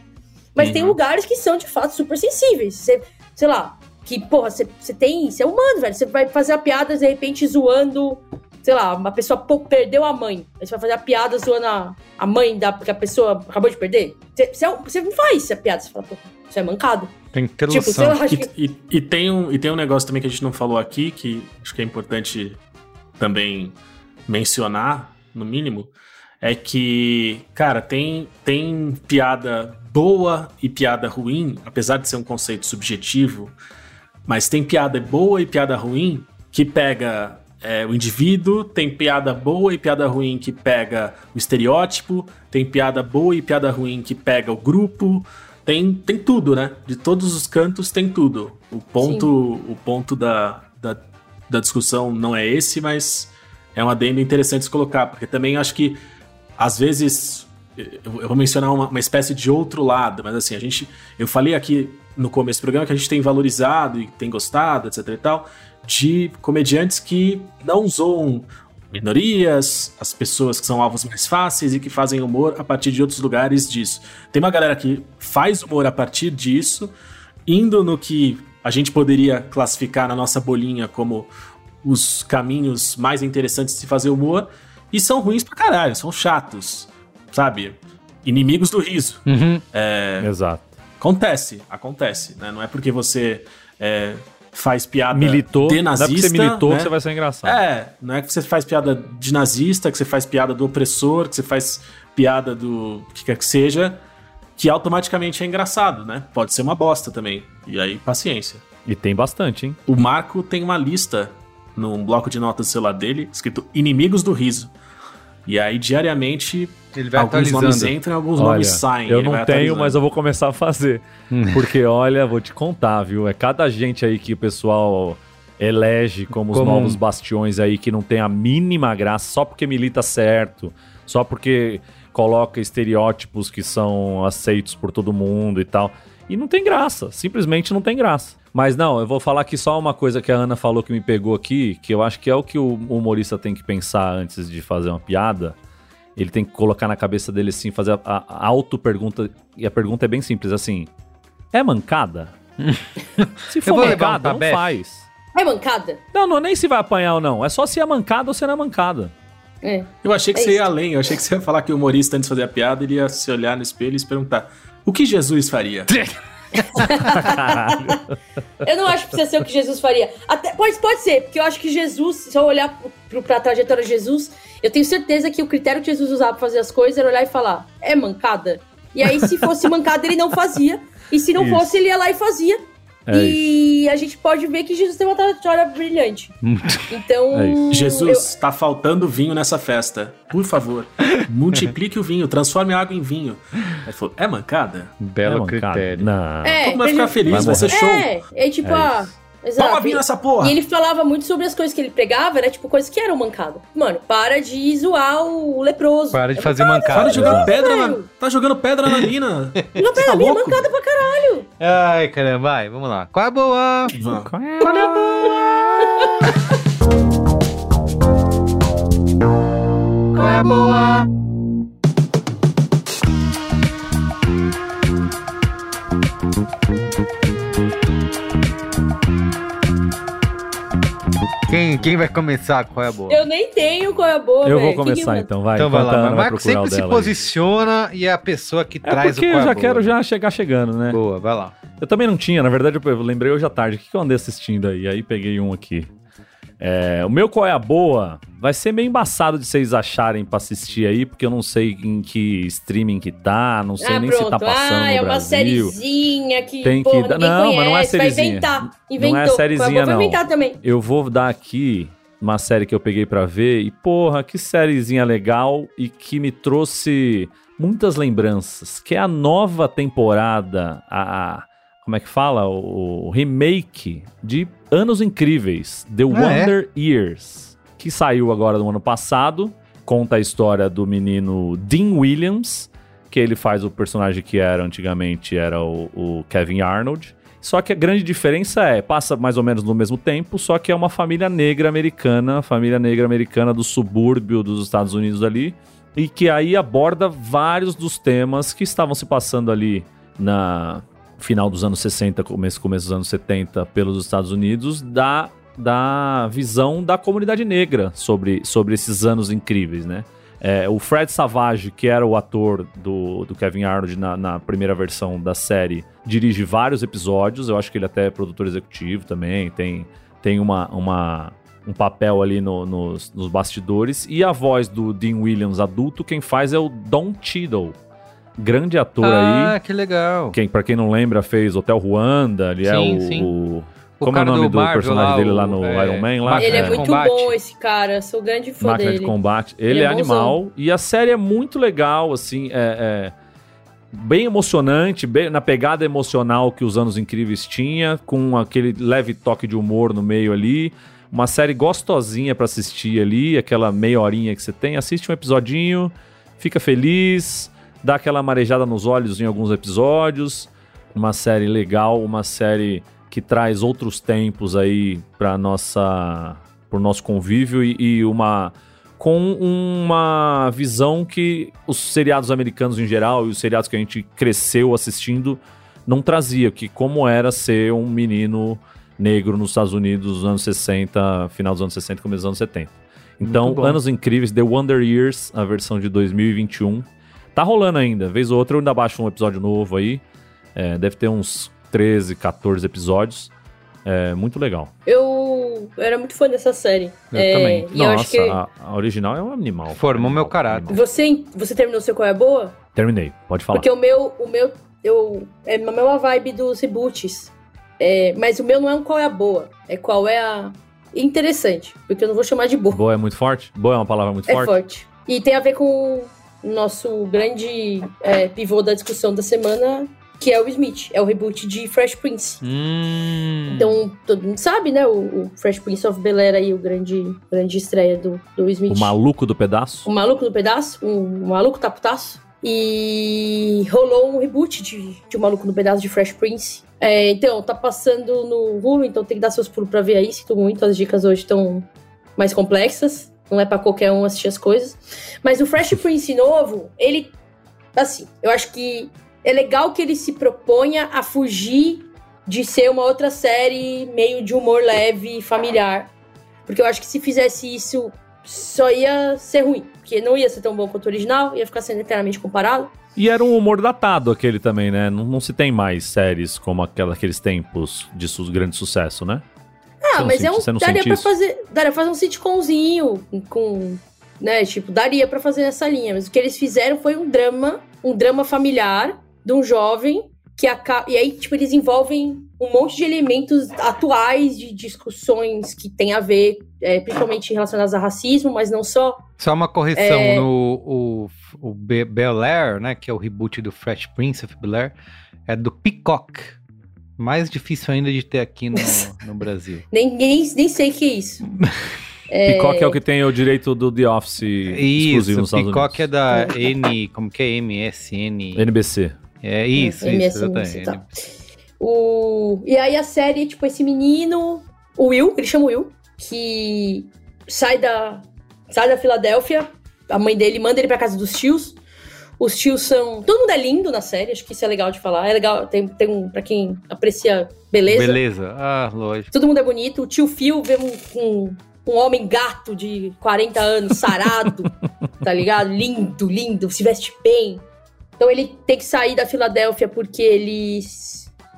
Mas tem Uhum. lugares que são de fato super sensíveis. Você, sei lá, que, porra, você, você tem. Você é humano, velho. Você vai fazer a piada, de repente, zoando. Sei lá, uma pessoa pô, perdeu a mãe. Aí você vai fazer a piada zoando a, a mãe da que a pessoa acabou de perder. Você, você, é não faz a piada. Você fala, pô, isso é mancado. Tem que ter Tipo, noção. lá, que. E, e- e tem um, e tem um negócio também que a gente não falou aqui, que acho que é importante também mencionar, no mínimo, é que, cara, tem, tem piada boa e piada ruim, apesar de ser um conceito subjetivo, mas tem piada boa e piada ruim que pega é, o indivíduo, tem piada boa e piada ruim que pega o estereótipo, tem piada boa e piada ruim que pega o grupo, tem, tem tudo, né? De todos os cantos tem tudo. O ponto, o ponto da, da, da discussão não é esse, mas é um adendo interessante se colocar, porque também acho que às vezes eu eu vou mencionar uma, uma espécie de outro lado, mas assim, a gente. Eu falei aqui no começo do programa que a gente tem valorizado e tem gostado, etc e tal, de comediantes que não zoam minorias, as pessoas que são alvos mais fáceis e que fazem humor a partir de outros lugares disso. Tem uma galera que faz humor a partir disso, indo no que a gente poderia classificar na nossa bolinha como os caminhos mais interessantes de se fazer humor, e são ruins pra caralho, são chatos, sabe? Inimigos do riso. Uhum. Exato. Acontece, acontece, né? Não é porque você é, faz piada Militou, de não é porque nazista, você militou né? que você vai ser engraçado. É, não é que você faz piada de nazista, que você faz piada do opressor, que você faz piada do que quer que seja, que automaticamente é engraçado, né? Pode ser uma bosta também. E aí, paciência. E tem bastante, hein? O Marco tem uma lista num bloco de notas do celular dele, escrito Inimigos do Riso. E aí, diariamente, Ele vai alguns nomes entram e alguns Olha, nomes saem. eu não tenho, atualizando. mas eu vou começar a fazer. Porque, olha, vou te contar, viu? É cada gente aí que o pessoal elege como os Como novos um- bastiões aí que não tem a mínima graça só porque milita certo, só porque coloca estereótipos que são aceitos por todo mundo e tal. E não tem graça, simplesmente não tem graça. Mas não, eu vou falar aqui só uma coisa que a Ana falou que me pegou aqui, que eu acho que é o que o humorista tem que pensar antes de fazer uma piada. Ele tem que colocar na cabeça dele assim, fazer a, a- auto-pergunta. E a pergunta é bem simples, assim: é mancada? se for mancada, não faz. É mancada? Não, não, nem se vai apanhar ou não. É só se é mancada ou se não é mancada. É. Eu achei que É você ia isso. além. Eu achei que você ia falar que o humorista, antes de fazer a piada, ele ia se olhar no espelho e se perguntar: o que Jesus faria? Eu não acho que precisa ser o que Jesus faria. Até, pode, pode ser, porque eu acho que Jesus, se eu olhar pro, pra trajetória de Jesus, eu tenho certeza que o critério que Jesus usava pra fazer as coisas era olhar e falar: é mancada? E aí, se fosse mancada, ele não fazia. E se não Isso. fosse, ele ia lá e fazia. É e a gente pode ver que Jesus tem uma trajetória brilhante. Então. É isso. Jesus, tá faltando vinho nessa festa. Por favor, multiplique o vinho, transforme a água em vinho. Aí ele falou, é mancada? Belo É mancada. critério. Não. eu- é, Como vai ficar feliz? Vai Vai ser show. É, é tipo, É ah. Exato. E- nessa porra! E ele falava muito sobre as coisas que ele pregava, era tipo coisas que eram mancada. Mano, para de zoar o leproso. Para de É fazer mancada, mancada. Para de jogar pedra na... Tá jogando pedra na mina. Não, pera, tá minha louco? mancada pra caralho. Ai, caramba, vai, vamos lá. Qual é a boa? Vamos. Qual é a Qual é a boa? Quem, quem vai começar? Qual é a boa? Eu nem tenho qual é a boa, Eu velho. vou que começar então, vai. então vai lá, o Marco sempre se aí. posiciona e é a pessoa que É traz o porque qual eu é já a boa. quero já chegar chegando, né? Boa, vai lá. Eu também não tinha, na verdade eu lembrei hoje à tarde. O que que eu andei assistindo aí? Aí peguei um aqui. É, o meu Qual é a Boa vai ser meio embaçado de vocês acharem pra assistir aí, porque eu não sei em que streaming que tá, não sei Ah, nem pronto. se tá passando ah, no é uma Brasil. sériezinha que, Tem que dar- não, mas conhece, não é sériezinha. inventar. Não é sériezinha, não. Eu vou dar aqui uma série que eu peguei pra ver e, porra, que sériezinha legal e que me trouxe muitas lembranças, que é a nova temporada, a- como é que fala? O, o remake de Anos Incríveis, The Ah, é? Wonder Years, que saiu agora no ano passado, conta a história do menino Dean Williams, que ele faz o personagem que era antigamente, era o, o Kevin Arnold, só que a grande diferença é, passa mais ou menos no mesmo tempo, só que é uma família negra americana, família negra americana do subúrbio dos Estados Unidos ali, e que aí aborda vários dos temas que estavam se passando ali na final dos anos 60, começo, começo dos anos 70 pelos Estados Unidos, da, da visão da comunidade negra sobre, sobre esses anos incríveis, né? É, o Fred Savage, que era o ator do, do Kevin Arnold na, na primeira versão da série, dirige vários episódios. Eu acho que ele até é produtor executivo também, tem, tem uma, uma, um papel ali no- nos, nos bastidores. E a voz do Dean Williams adulto, quem faz é o Don Cheadle. Grande ator ah, aí. que legal. Quem, pra quem não lembra, fez Hotel Ruanda, ele é Sim, o, sim. o- O Como é o nome do do, Marvel personagem lá, dele lá no é, Iron Man? Lá? Ele é, de muito combate. bom, esse cara. Sou grande fã Máquina dele. de combate. Ele, Ele é, é animal e a série é muito legal, assim, é, é bem emocionante, bem na pegada emocional que os Anos Incríveis tinha, com aquele leve toque de humor no meio ali. Uma série gostosinha pra assistir ali, aquela meia horinha que você tem. Assiste um episodinho, fica feliz, dá aquela marejada nos olhos em alguns episódios. Uma série legal, uma série que traz outros tempos aí para nossa pro nosso convívio e, e uma com uma visão que os seriados americanos em geral e os seriados que a gente cresceu assistindo não trazia, que como era ser um menino negro nos Estados Unidos nos anos 60, final dos anos 60, começo dos anos 70. Então. Anos Incríveis, The Wonder Years, a versão de 2021. Tá rolando ainda, vez ou outra eu ainda baixo um episódio novo aí. É, deve ter uns 13, 14 episódios. É muito legal. Eu era muito fã dessa série. Eu É, também. E eu acho Nossa, que a, a original é um animal. Formou Animal, meu caráter. você, você terminou seu Qual é a Boa? Terminei, pode falar. Porque o meu, o meu, eu, é a mesma vibe dos reboots. É, mas o meu não é um Qual é a Boa. É qual é a interessante. Porque eu não vou chamar de boa. Boa é muito forte? Boa é uma palavra muito É forte? forte. E tem a ver com nosso grande é, pivô da discussão da semana, que é o Smith. É o reboot de Fresh Prince. Hum. Então, todo mundo sabe, né? O, o Fresh Prince of Bel-Air aí, o grande, grande estreia do, do Smith. O maluco do pedaço? O maluco do pedaço, um maluco taputaço. E rolou um reboot de, de O Maluco no Pedaço de Fresh Prince. É, então, tá passando no Hulu, então tem que dar seus pulos pra ver aí. Sinto muito, as dicas hoje estão mais complexas. Não é pra qualquer um assistir as coisas. Mas o Fresh Prince novo, ele. Assim, eu acho que é legal que ele se proponha a fugir de ser uma outra série meio de humor leve e familiar. Porque eu acho que se fizesse isso, só ia ser ruim. Porque não ia ser tão bom quanto o original, ia ficar sendo eternamente comparado. E era um humor datado aquele também, né? Não, não se tem mais séries como aquela, aqueles tempos de su grande sucesso, né? Ah, mas é um. Daria pra fazer. Daria pra fazer um sitcomzinho com. Né, tipo, daria pra fazer essa linha. Mas o que eles fizeram foi um drama, um drama familiar de um jovem que acaba. E aí, tipo, eles envolvem um monte de elementos atuais de discussões que tem a ver, é, principalmente relacionados a racismo, mas não só. Só uma correção É. no o, o Be- Bel Air, né? Que é o reboot do Fresh Prince of Bel Air, é do Peacock. Mais difícil ainda de ter aqui no, no Brasil. Nem, nem, nem sei o que é isso. Peacock é o que tem o direito do The Office exclusivo nos Isso, Estados Peacock é Unidos. da N. Como que é? MSN. NBC. É isso, É, isso, exatamente. tá. O... E aí a série, tipo, esse menino, o Will, ele chama Will, que sai da, sai da Filadélfia, a mãe dele manda ele pra casa dos tios. Os tios são. Todo mundo é lindo na série, acho que isso é legal de falar. É legal, tem, tem um. Pra quem aprecia beleza. Beleza. Ah, lógico. Todo mundo é bonito. O tio Phil vê um, um, um homem gato de 40 anos, sarado, tá ligado? Lindo, lindo, se veste bem. Então ele tem que sair da Filadélfia porque ele.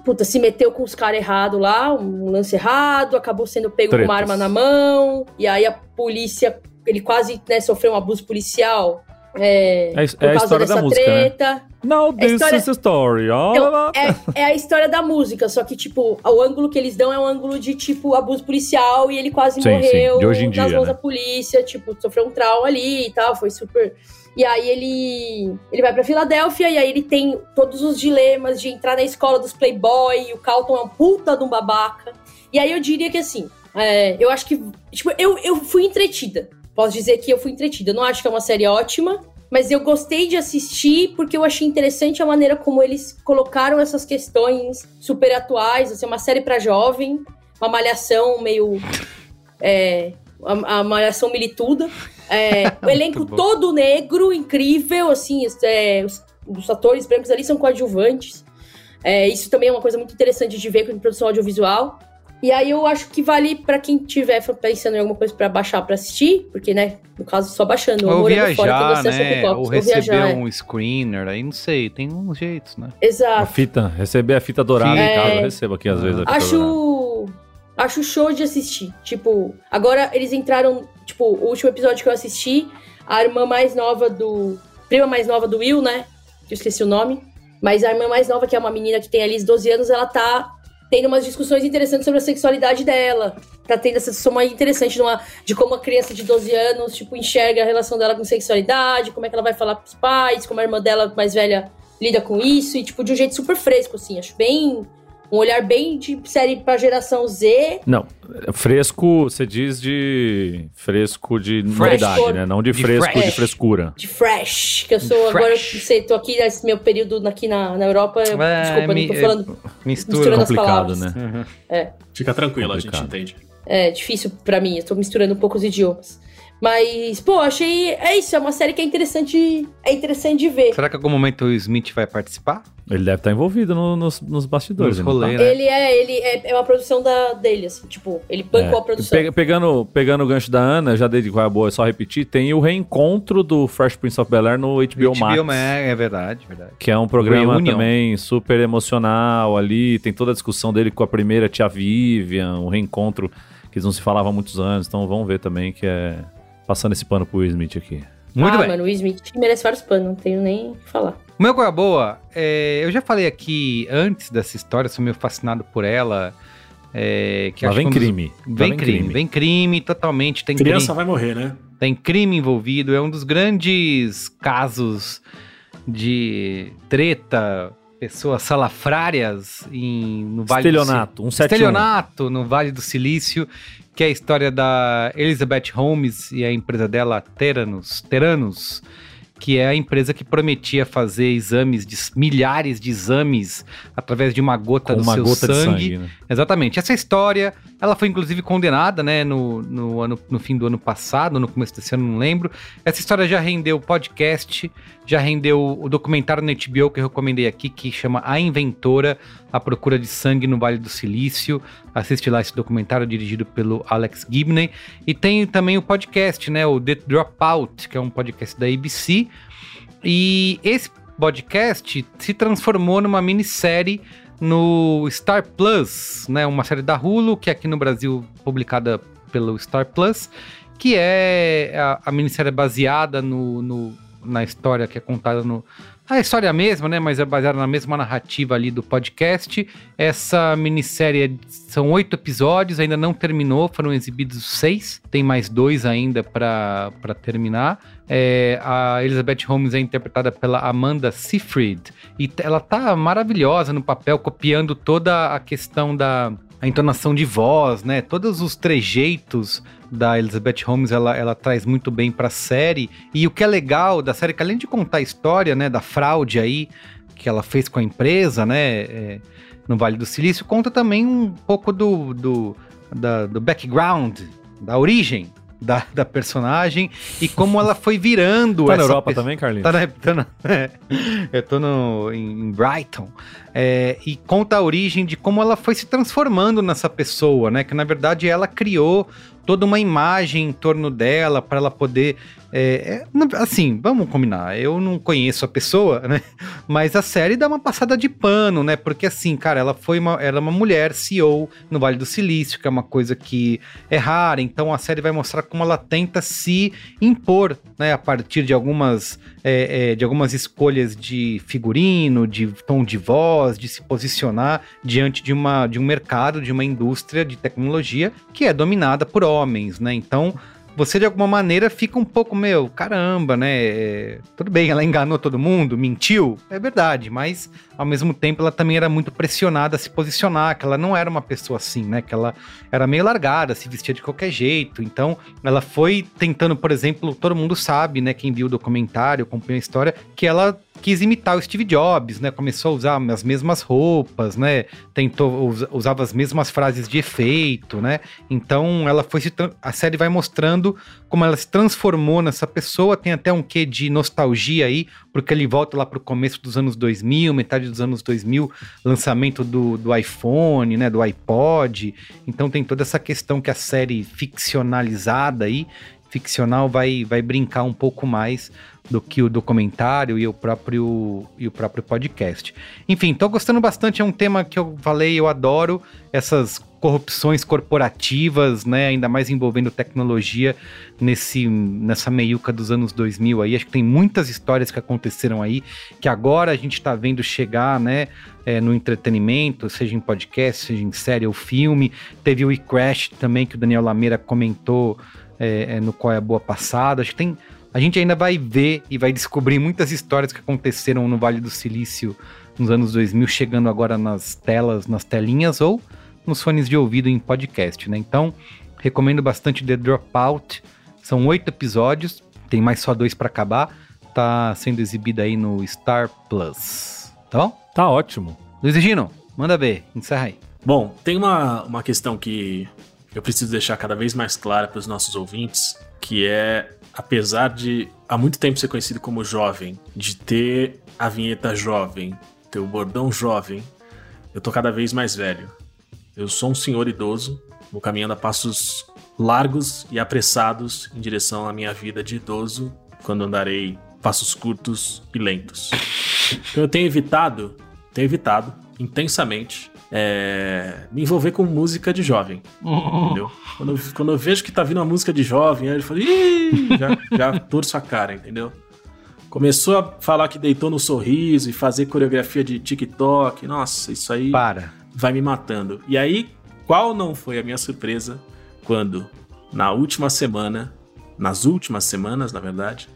Puta, se meteu com os caras errados lá, um lance errado, acabou sendo pego com uma Tretas. arma na mão, e aí a polícia, ele quase né, sofreu um abuso policial. É, É, por é a causa história da dessa música, né? treta. Now this história- is a story. Então, é, é a história da música, só que, tipo, o ângulo que eles dão é um ângulo de, tipo, abuso policial e ele quase Sim, morreu sim, de hoje em nas dia, mãos né? da polícia, tipo, sofreu um trauma ali e tal, foi super. E aí ele ele vai pra Filadélfia e aí ele tem todos os dilemas de entrar na escola dos Playboy, o Calton é um puta de um babaca. E aí eu diria que assim, é, eu acho que. Tipo, eu, eu fui entretida. Posso dizer que eu fui entretida. Eu não acho que é uma série ótima, mas eu gostei de assistir porque eu achei interessante a maneira como eles colocaram essas questões super atuais. Assim, uma série pra jovem, uma malhação meio. É, a, a malhação milituda. É, o elenco todo negro, incrível, assim, é, os, os atores brancos ali são coadjuvantes. É, isso também é uma coisa muito interessante de ver com produção audiovisual. E aí eu acho que vale pra quem tiver pensando em alguma coisa pra baixar pra assistir, porque, né, no caso, só baixando. Ou morando fora, viajar, tem acesso a né? pipoca, Ou receber viajar, é. um screener, aí não sei, tem uns jeitos, né? A Exato. fita, receber a fita dourada Fita. em casa. É. Eu recebo aqui às vezes a fita dourada. Acho. Acho show de assistir. Tipo, agora eles entraram. Tipo, o último episódio que eu assisti, a irmã mais nova do. Prima mais nova do Will, né? Eu esqueci o nome. Mas a irmã mais nova, que é uma menina que tem ali 12 anos, ela tá tendo umas discussões interessantes sobre a sexualidade dela. Tá tendo essa discussão mais interessante de, uma, de como a criança de 12 anos, tipo, enxerga a relação dela com sexualidade, como é que ela vai falar pros pais, como a irmã dela mais velha lida com isso, e, tipo, de um jeito super fresco, assim. Acho bem. Um olhar bem de série pra geração Z. Não, fresco, você diz de fresco de novidade, né? Não de, De fresco fresh. de frescura. de fresh, que eu sou agora, eu Fresh. sei, tô aqui nesse meu período aqui na, na Europa, eu, É, desculpa, me- não tô falando, Mistura. misturando as Complicado, palavras. né? Uhum. Fica tranquilo, a gente Complicado. entende. É difícil pra mim, eu tô misturando um pouco os idiomas. Mas, pô, achei, é isso, é uma série que é interessante, é interessante de ver. Será que em algum momento o Smith vai participar? Ele deve estar envolvido no- nos, nos bastidores. Nos tá? rolê, né? Ele é, ele é, é uma produção da, dele, assim, tipo, ele bancou É. a produção. Pe- pegando, pegando o gancho da Ana, já dei de qual é boa, é só repetir, tem o reencontro do Fresh Prince of Bel-Air no HBO, Max. HBO, é, é verdade, verdade. Que é um programa Reunion. também super emocional ali. Tem toda a discussão dele com a primeira tia Vivian, o reencontro que eles não se falavam há muitos anos. Então vamos ver também que é. Passando esse pano pro Will Smith aqui. Muito ah, bem. mano, o Smith merece vários panos, não tenho nem o que falar. O meu Goiaba Boa, é, eu já falei aqui antes dessa história, sou meio fascinado por ela. É, que Lá acho vem um crime. Vem crime, vem crime, totalmente. Tem Criança crime, vai morrer, né? tem crime envolvido. É um dos grandes casos de treta, pessoas salafrárias em, no Vale do Estelionato, um 71. Estelionato no Vale do Silício, que é a história da Elizabeth Holmes e a empresa dela, Teranos, Teranos, que é a empresa que prometia fazer exames, de, milhares de exames, através de uma gota Com do uma seu gota de sangue. sangue. Né? Exatamente. Essa história, ela foi inclusive condenada, né, no, no, ano, no fim do ano passado, no começo desse ano, não lembro. Essa história já rendeu podcast, já rendeu o documentário no HBO que eu recomendei aqui, que chama A Inventora, A Procura de Sangue no Vale do Silício. Assiste lá esse documentário dirigido pelo Alex Gibney. E tem também o podcast, né, o The Dropout, que é um podcast da ABC. E esse podcast se transformou numa minissérie no Star Plus, né? Uma série da Hulu, que é aqui no Brasil publicada pelo Star Plus, que é a, a minissérie baseada no, no na história que é contada no. A história é a mesma, né? Mas é baseada na mesma narrativa ali do podcast. Essa minissérie é- são oito episódios, ainda não terminou, foram exibidos seis. Tem mais dois ainda para terminar. É, a Elizabeth Holmes é interpretada pela Amanda Seyfried. E ela tá maravilhosa no papel, copiando toda a questão da a entonação de voz, né? Todos os trejeitos da Elizabeth Holmes, ela, ela traz muito bem pra série. E o que é legal da série, que além de contar a história, né, da fraude aí que ela fez com a empresa, né, é, no Vale do Silício, conta também um pouco do, do, da- do background, da origem da, da personagem e como ela foi virando Tá na Europa pe- também, Carlinhos? Tá na, tá na- é. eu tô no, em, em Brighton. É, e conta a origem de como ela foi se transformando nessa pessoa, né? Que na verdade ela criou toda uma imagem em torno dela para ela poder. é, é, assim, vamos combinar. Eu não conheço a pessoa, né? Mas a série dá uma passada de pano, né? Porque assim, cara, ela foi uma, ela é uma mulher CEO no Vale do Silício, que é uma coisa que é rara. Então a série vai mostrar como ela tenta se impor, né? A partir de algumas é, é, de algumas escolhas de figurino, de tom de voz, de se posicionar diante de, uma, de um mercado, de uma indústria de tecnologia que é dominada por homens, né? Então você de alguma maneira fica um pouco, meu, caramba, né? É, tudo bem, ela enganou todo mundo, mentiu, é verdade, mas ao mesmo tempo ela também era muito pressionada a se posicionar, que ela não era uma pessoa assim, né? Que ela era meio largada, se vestia de qualquer jeito. Então, ela foi tentando, por exemplo, todo mundo sabe, né? Quem viu o documentário, acompanhou a história, que ela quis imitar o Steve Jobs, né? Começou a usar as mesmas roupas, né? Tentou usa- usava as mesmas frases de efeito, né? Então, ela foi se a série vai mostrando como ela se transformou nessa pessoa. Tem até um quê de nostalgia aí, porque ele volta lá pro começo dos anos 2000, metade dos anos 2000, lançamento do, do iPhone, né? Do iPod. Então tem toda essa questão que a série ficcionalizada aí, ficcional, vai, vai brincar um pouco mais do que o documentário e o próprio, e o próprio podcast. Enfim, tô gostando bastante, é um tema que eu falei, eu adoro essas corrupções corporativas, né, ainda mais envolvendo tecnologia nesse, nessa meiuca dos anos 2000 aí, acho que tem muitas histórias que aconteceram aí, que agora a gente tá vendo chegar, né, é, no entretenimento, seja em podcast, seja em série ou filme, teve o eCrash também, que o Daniel Lameira comentou é, é, no Qual é a Boa Passada, acho que tem a gente ainda vai ver e vai descobrir muitas histórias que aconteceram no Vale do Silício nos anos 2000, chegando agora nas telas, nas telinhas ou nos fones de ouvido em podcast, né? Então, recomendo bastante The Dropout. São oito episódios, tem mais só dois pra acabar. Tá sendo exibido aí no Star Plus. Tá bom? Tá ótimo. Luiz Gino, manda ver, encerra aí. Bom, tem uma, uma questão que eu preciso deixar cada vez mais clara para os nossos ouvintes, que é, apesar de há muito tempo ser conhecido como jovem, de ter a vinheta jovem, ter o bordão jovem, eu tô cada vez mais velho. Eu sou um senhor idoso, vou caminhando a passos largos e apressados em direção à minha vida de idoso, quando andarei passos curtos e lentos. Então eu tenho evitado, tenho evitado intensamente é, me envolver com música de jovem. Entendeu? Quando, eu- quando eu vejo que tá vindo uma música de jovem, aí eu falo, Ih! já, já torço a cara, entendeu? Começou a falar que deitou no sorriso e fazer coreografia de TikTok. Nossa, isso aí Para. vai me matando. E aí, qual não foi a minha surpresa quando, na última semana, nas últimas semanas, na verdade,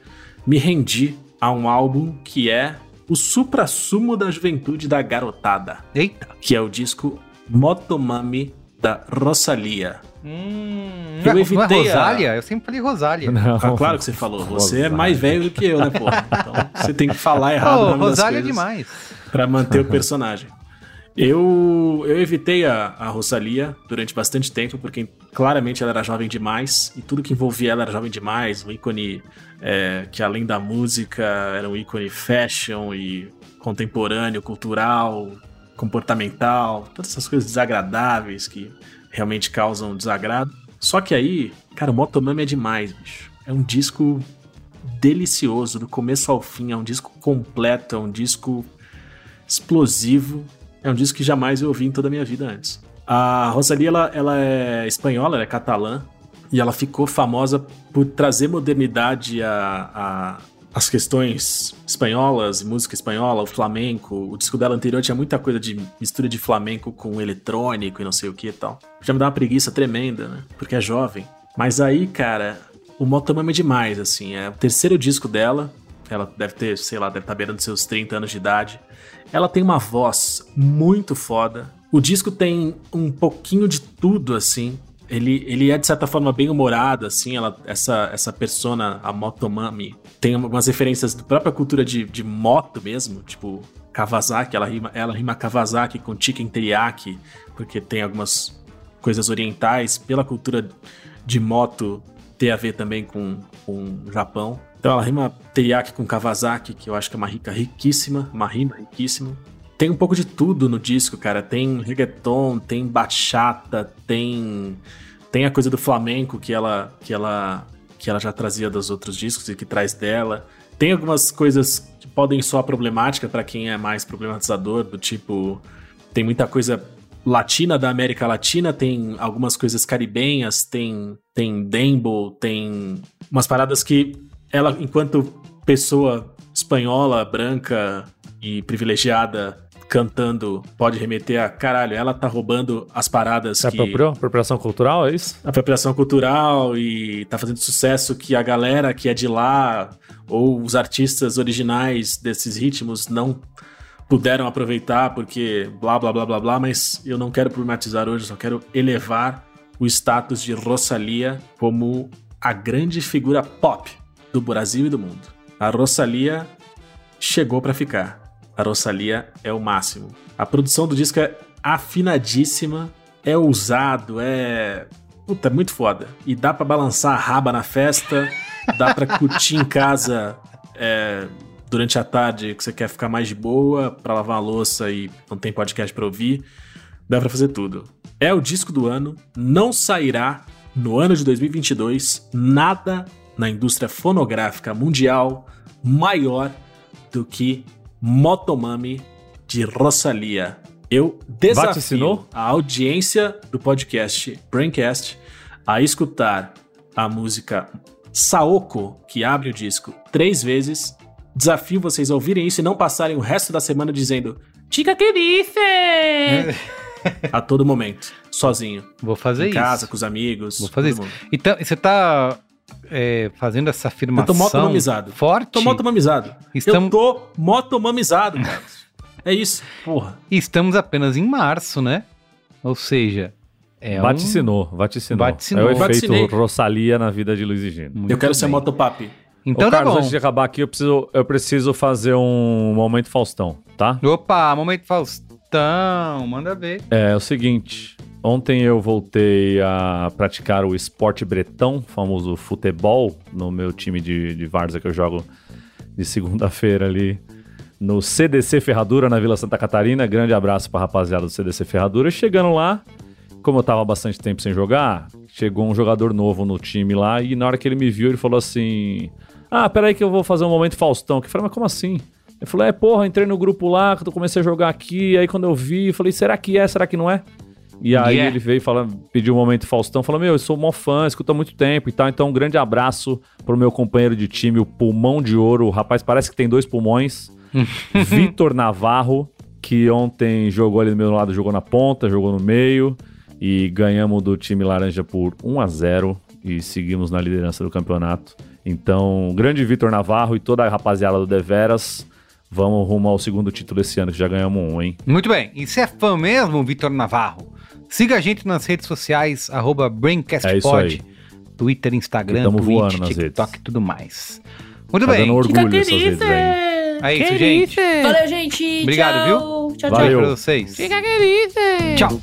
me rendi a um álbum que é o supra-sumo da juventude da garotada, Eita. que é o disco Motomami da Rosalia. Hum, Eu é- não é evitei a- Rosália? Eu sempre falei Rosália. Não. Ah, claro que você falou, você é Rosália. mais velho do que eu, né, pô? Então você tem que falar errado o Oh, nome das Rosália é coisas. demais. Pra manter o personagem. Eu, eu evitei a, a Rosalia durante bastante tempo, porque claramente ela era jovem demais, e tudo que envolvia ela era jovem demais, um ícone é, que além da música era um ícone fashion e contemporâneo, cultural, comportamental, todas essas coisas desagradáveis que realmente causam desagrado. Só que aí, cara, o Motomami é demais, bicho. É um disco delicioso, do começo ao fim, é um disco completo, é um disco explosivo. É um disco que jamais eu ouvi em toda a minha vida antes. A Rosalia, ela, ela é espanhola, ela é catalã, e ela ficou famosa por trazer modernidade a, a, as questões espanholas, música espanhola, o flamenco. O disco dela anterior tinha muita coisa de mistura de flamenco com eletrônico e não sei o que e tal. Já me dá uma preguiça tremenda, né? Porque é jovem. Mas aí, cara, o Motomami é demais, assim. É o terceiro disco dela. Ela deve ter, sei lá, deve estar beirando seus 30 anos de idade. Ela tem uma voz muito foda. O disco tem um pouquinho de tudo, assim. Ele, ele é, de certa forma, bem humorado, assim. Ela, essa, essa persona, a Motomami, tem algumas referências da própria cultura de, de moto mesmo. Tipo, Kawasaki. Ela rima, ela rima Kawasaki com chicken teriyaki. Porque tem algumas coisas orientais. Pela cultura de moto ter a ver também com, com o Japão. Então ela rima teriyaki com Kawasaki, que eu acho que é uma rica riquíssima, uma rima riquíssima. Tem um pouco de tudo no disco, cara. Tem reggaeton, tem bachata, tem tem a coisa do flamenco que ela que ela que ela já trazia dos outros discos e que traz dela. Tem algumas coisas que podem soar problemática para quem é mais problematizador, do tipo tem muita coisa latina da América Latina, tem algumas coisas caribenhas, tem tem dembo, tem umas paradas que ela enquanto pessoa espanhola, branca e privilegiada cantando pode remeter a caralho, ela tá roubando as paradas Você que apropriou? Apropriação cultural, é isso? apropriação cultural e tá fazendo sucesso que a galera que é de lá ou os artistas originais desses ritmos não puderam aproveitar porque blá blá blá blá blá, mas eu não quero problematizar hoje, eu só quero elevar o status de Rosalia como a grande figura pop do Brasil e do mundo. A Rosalia chegou pra ficar. A Rosalia é o máximo. A produção do disco é afinadíssima, é ousado, é. Puta, é muito foda. E dá pra balançar a raba na festa, dá pra curtir em casa é, durante a tarde que você quer ficar mais de boa, pra lavar a louça e não tem podcast pra ouvir. Dá pra fazer tudo. É o disco do ano, não sairá no ano de 2022 nada na indústria fonográfica mundial maior do que Motomami de Rosalia. Eu desafio Vaticinou? a audiência do podcast Braincast a escutar a música Saoko, que abre o disco, três vezes. Desafio vocês a ouvirem isso e não passarem o resto da semana dizendo Chica querife! a todo momento, sozinho. Vou fazer em isso. casa, com os amigos. Vou fazer isso. mundo. Então, você tá é, fazendo essa afirmação Eu tô motomamizado. forte. Tô motomamizado. Estamos- Eu tô motomamizado, Carlos. é isso, porra. E estamos apenas em março, né? Ou seja, é um... Vaticinou, vaticinou. Vaticinou. É o efeito Vaticinei. Rosalia na vida de Luiz e Gino. Muito eu quero ser bem. motopapi. Então Ô, tá Carlos, bom. antes de acabar aqui, eu preciso, eu preciso fazer um momento Faustão, tá? Opa, momento Faustão, manda ver. É o seguinte, ontem eu voltei a praticar o esporte bretão, famoso futebol, no meu time de, de várzea que eu jogo de segunda-feira ali no CDC Ferradura, na Vila Santa Catarina. Grande abraço pra rapaziada do CDC Ferradura. Chegando lá, como eu tava há bastante tempo sem jogar, chegou um jogador novo no time lá e na hora que ele me viu, ele falou assim: Ah, peraí que eu vou fazer um momento Faustão. Eu falei, mas como assim? Ele falou, é, porra, entrei no grupo lá, que eu comecei a jogar aqui, aí quando eu vi, eu falei, será que é, será que não é? E aí Yeah. ele veio falar, pediu um momento Faustão, falou, meu, eu sou mó fã, escuto há muito tempo e tal, então um grande abraço pro meu companheiro de time, o Pulmão de Ouro, o rapaz parece que tem dois pulmões, Vitor Navarro, que ontem jogou ali do meu lado, jogou na ponta, jogou no meio, e ganhamos do time laranja por 1 a 0 e seguimos na liderança do campeonato. Então, grande Vitor Navarro e toda a rapaziada do Deveras, vamos rumo ao segundo título esse ano, que já ganhamos um, hein? Muito bem. E se é fã mesmo, Vitor Navarro? Siga a gente nas redes sociais, arroba É BrainCastPod. aí. Twitter, Instagram, Que tamo Twitch, voando nas TikTok e tudo mais. Muito Tá bem. dando orgulho essas redes aí. É isso, gente. Valeu, gente. Obrigado, Tchau. Tchau, tchau. Valeu. Pra vocês. Fica querida. Tchau.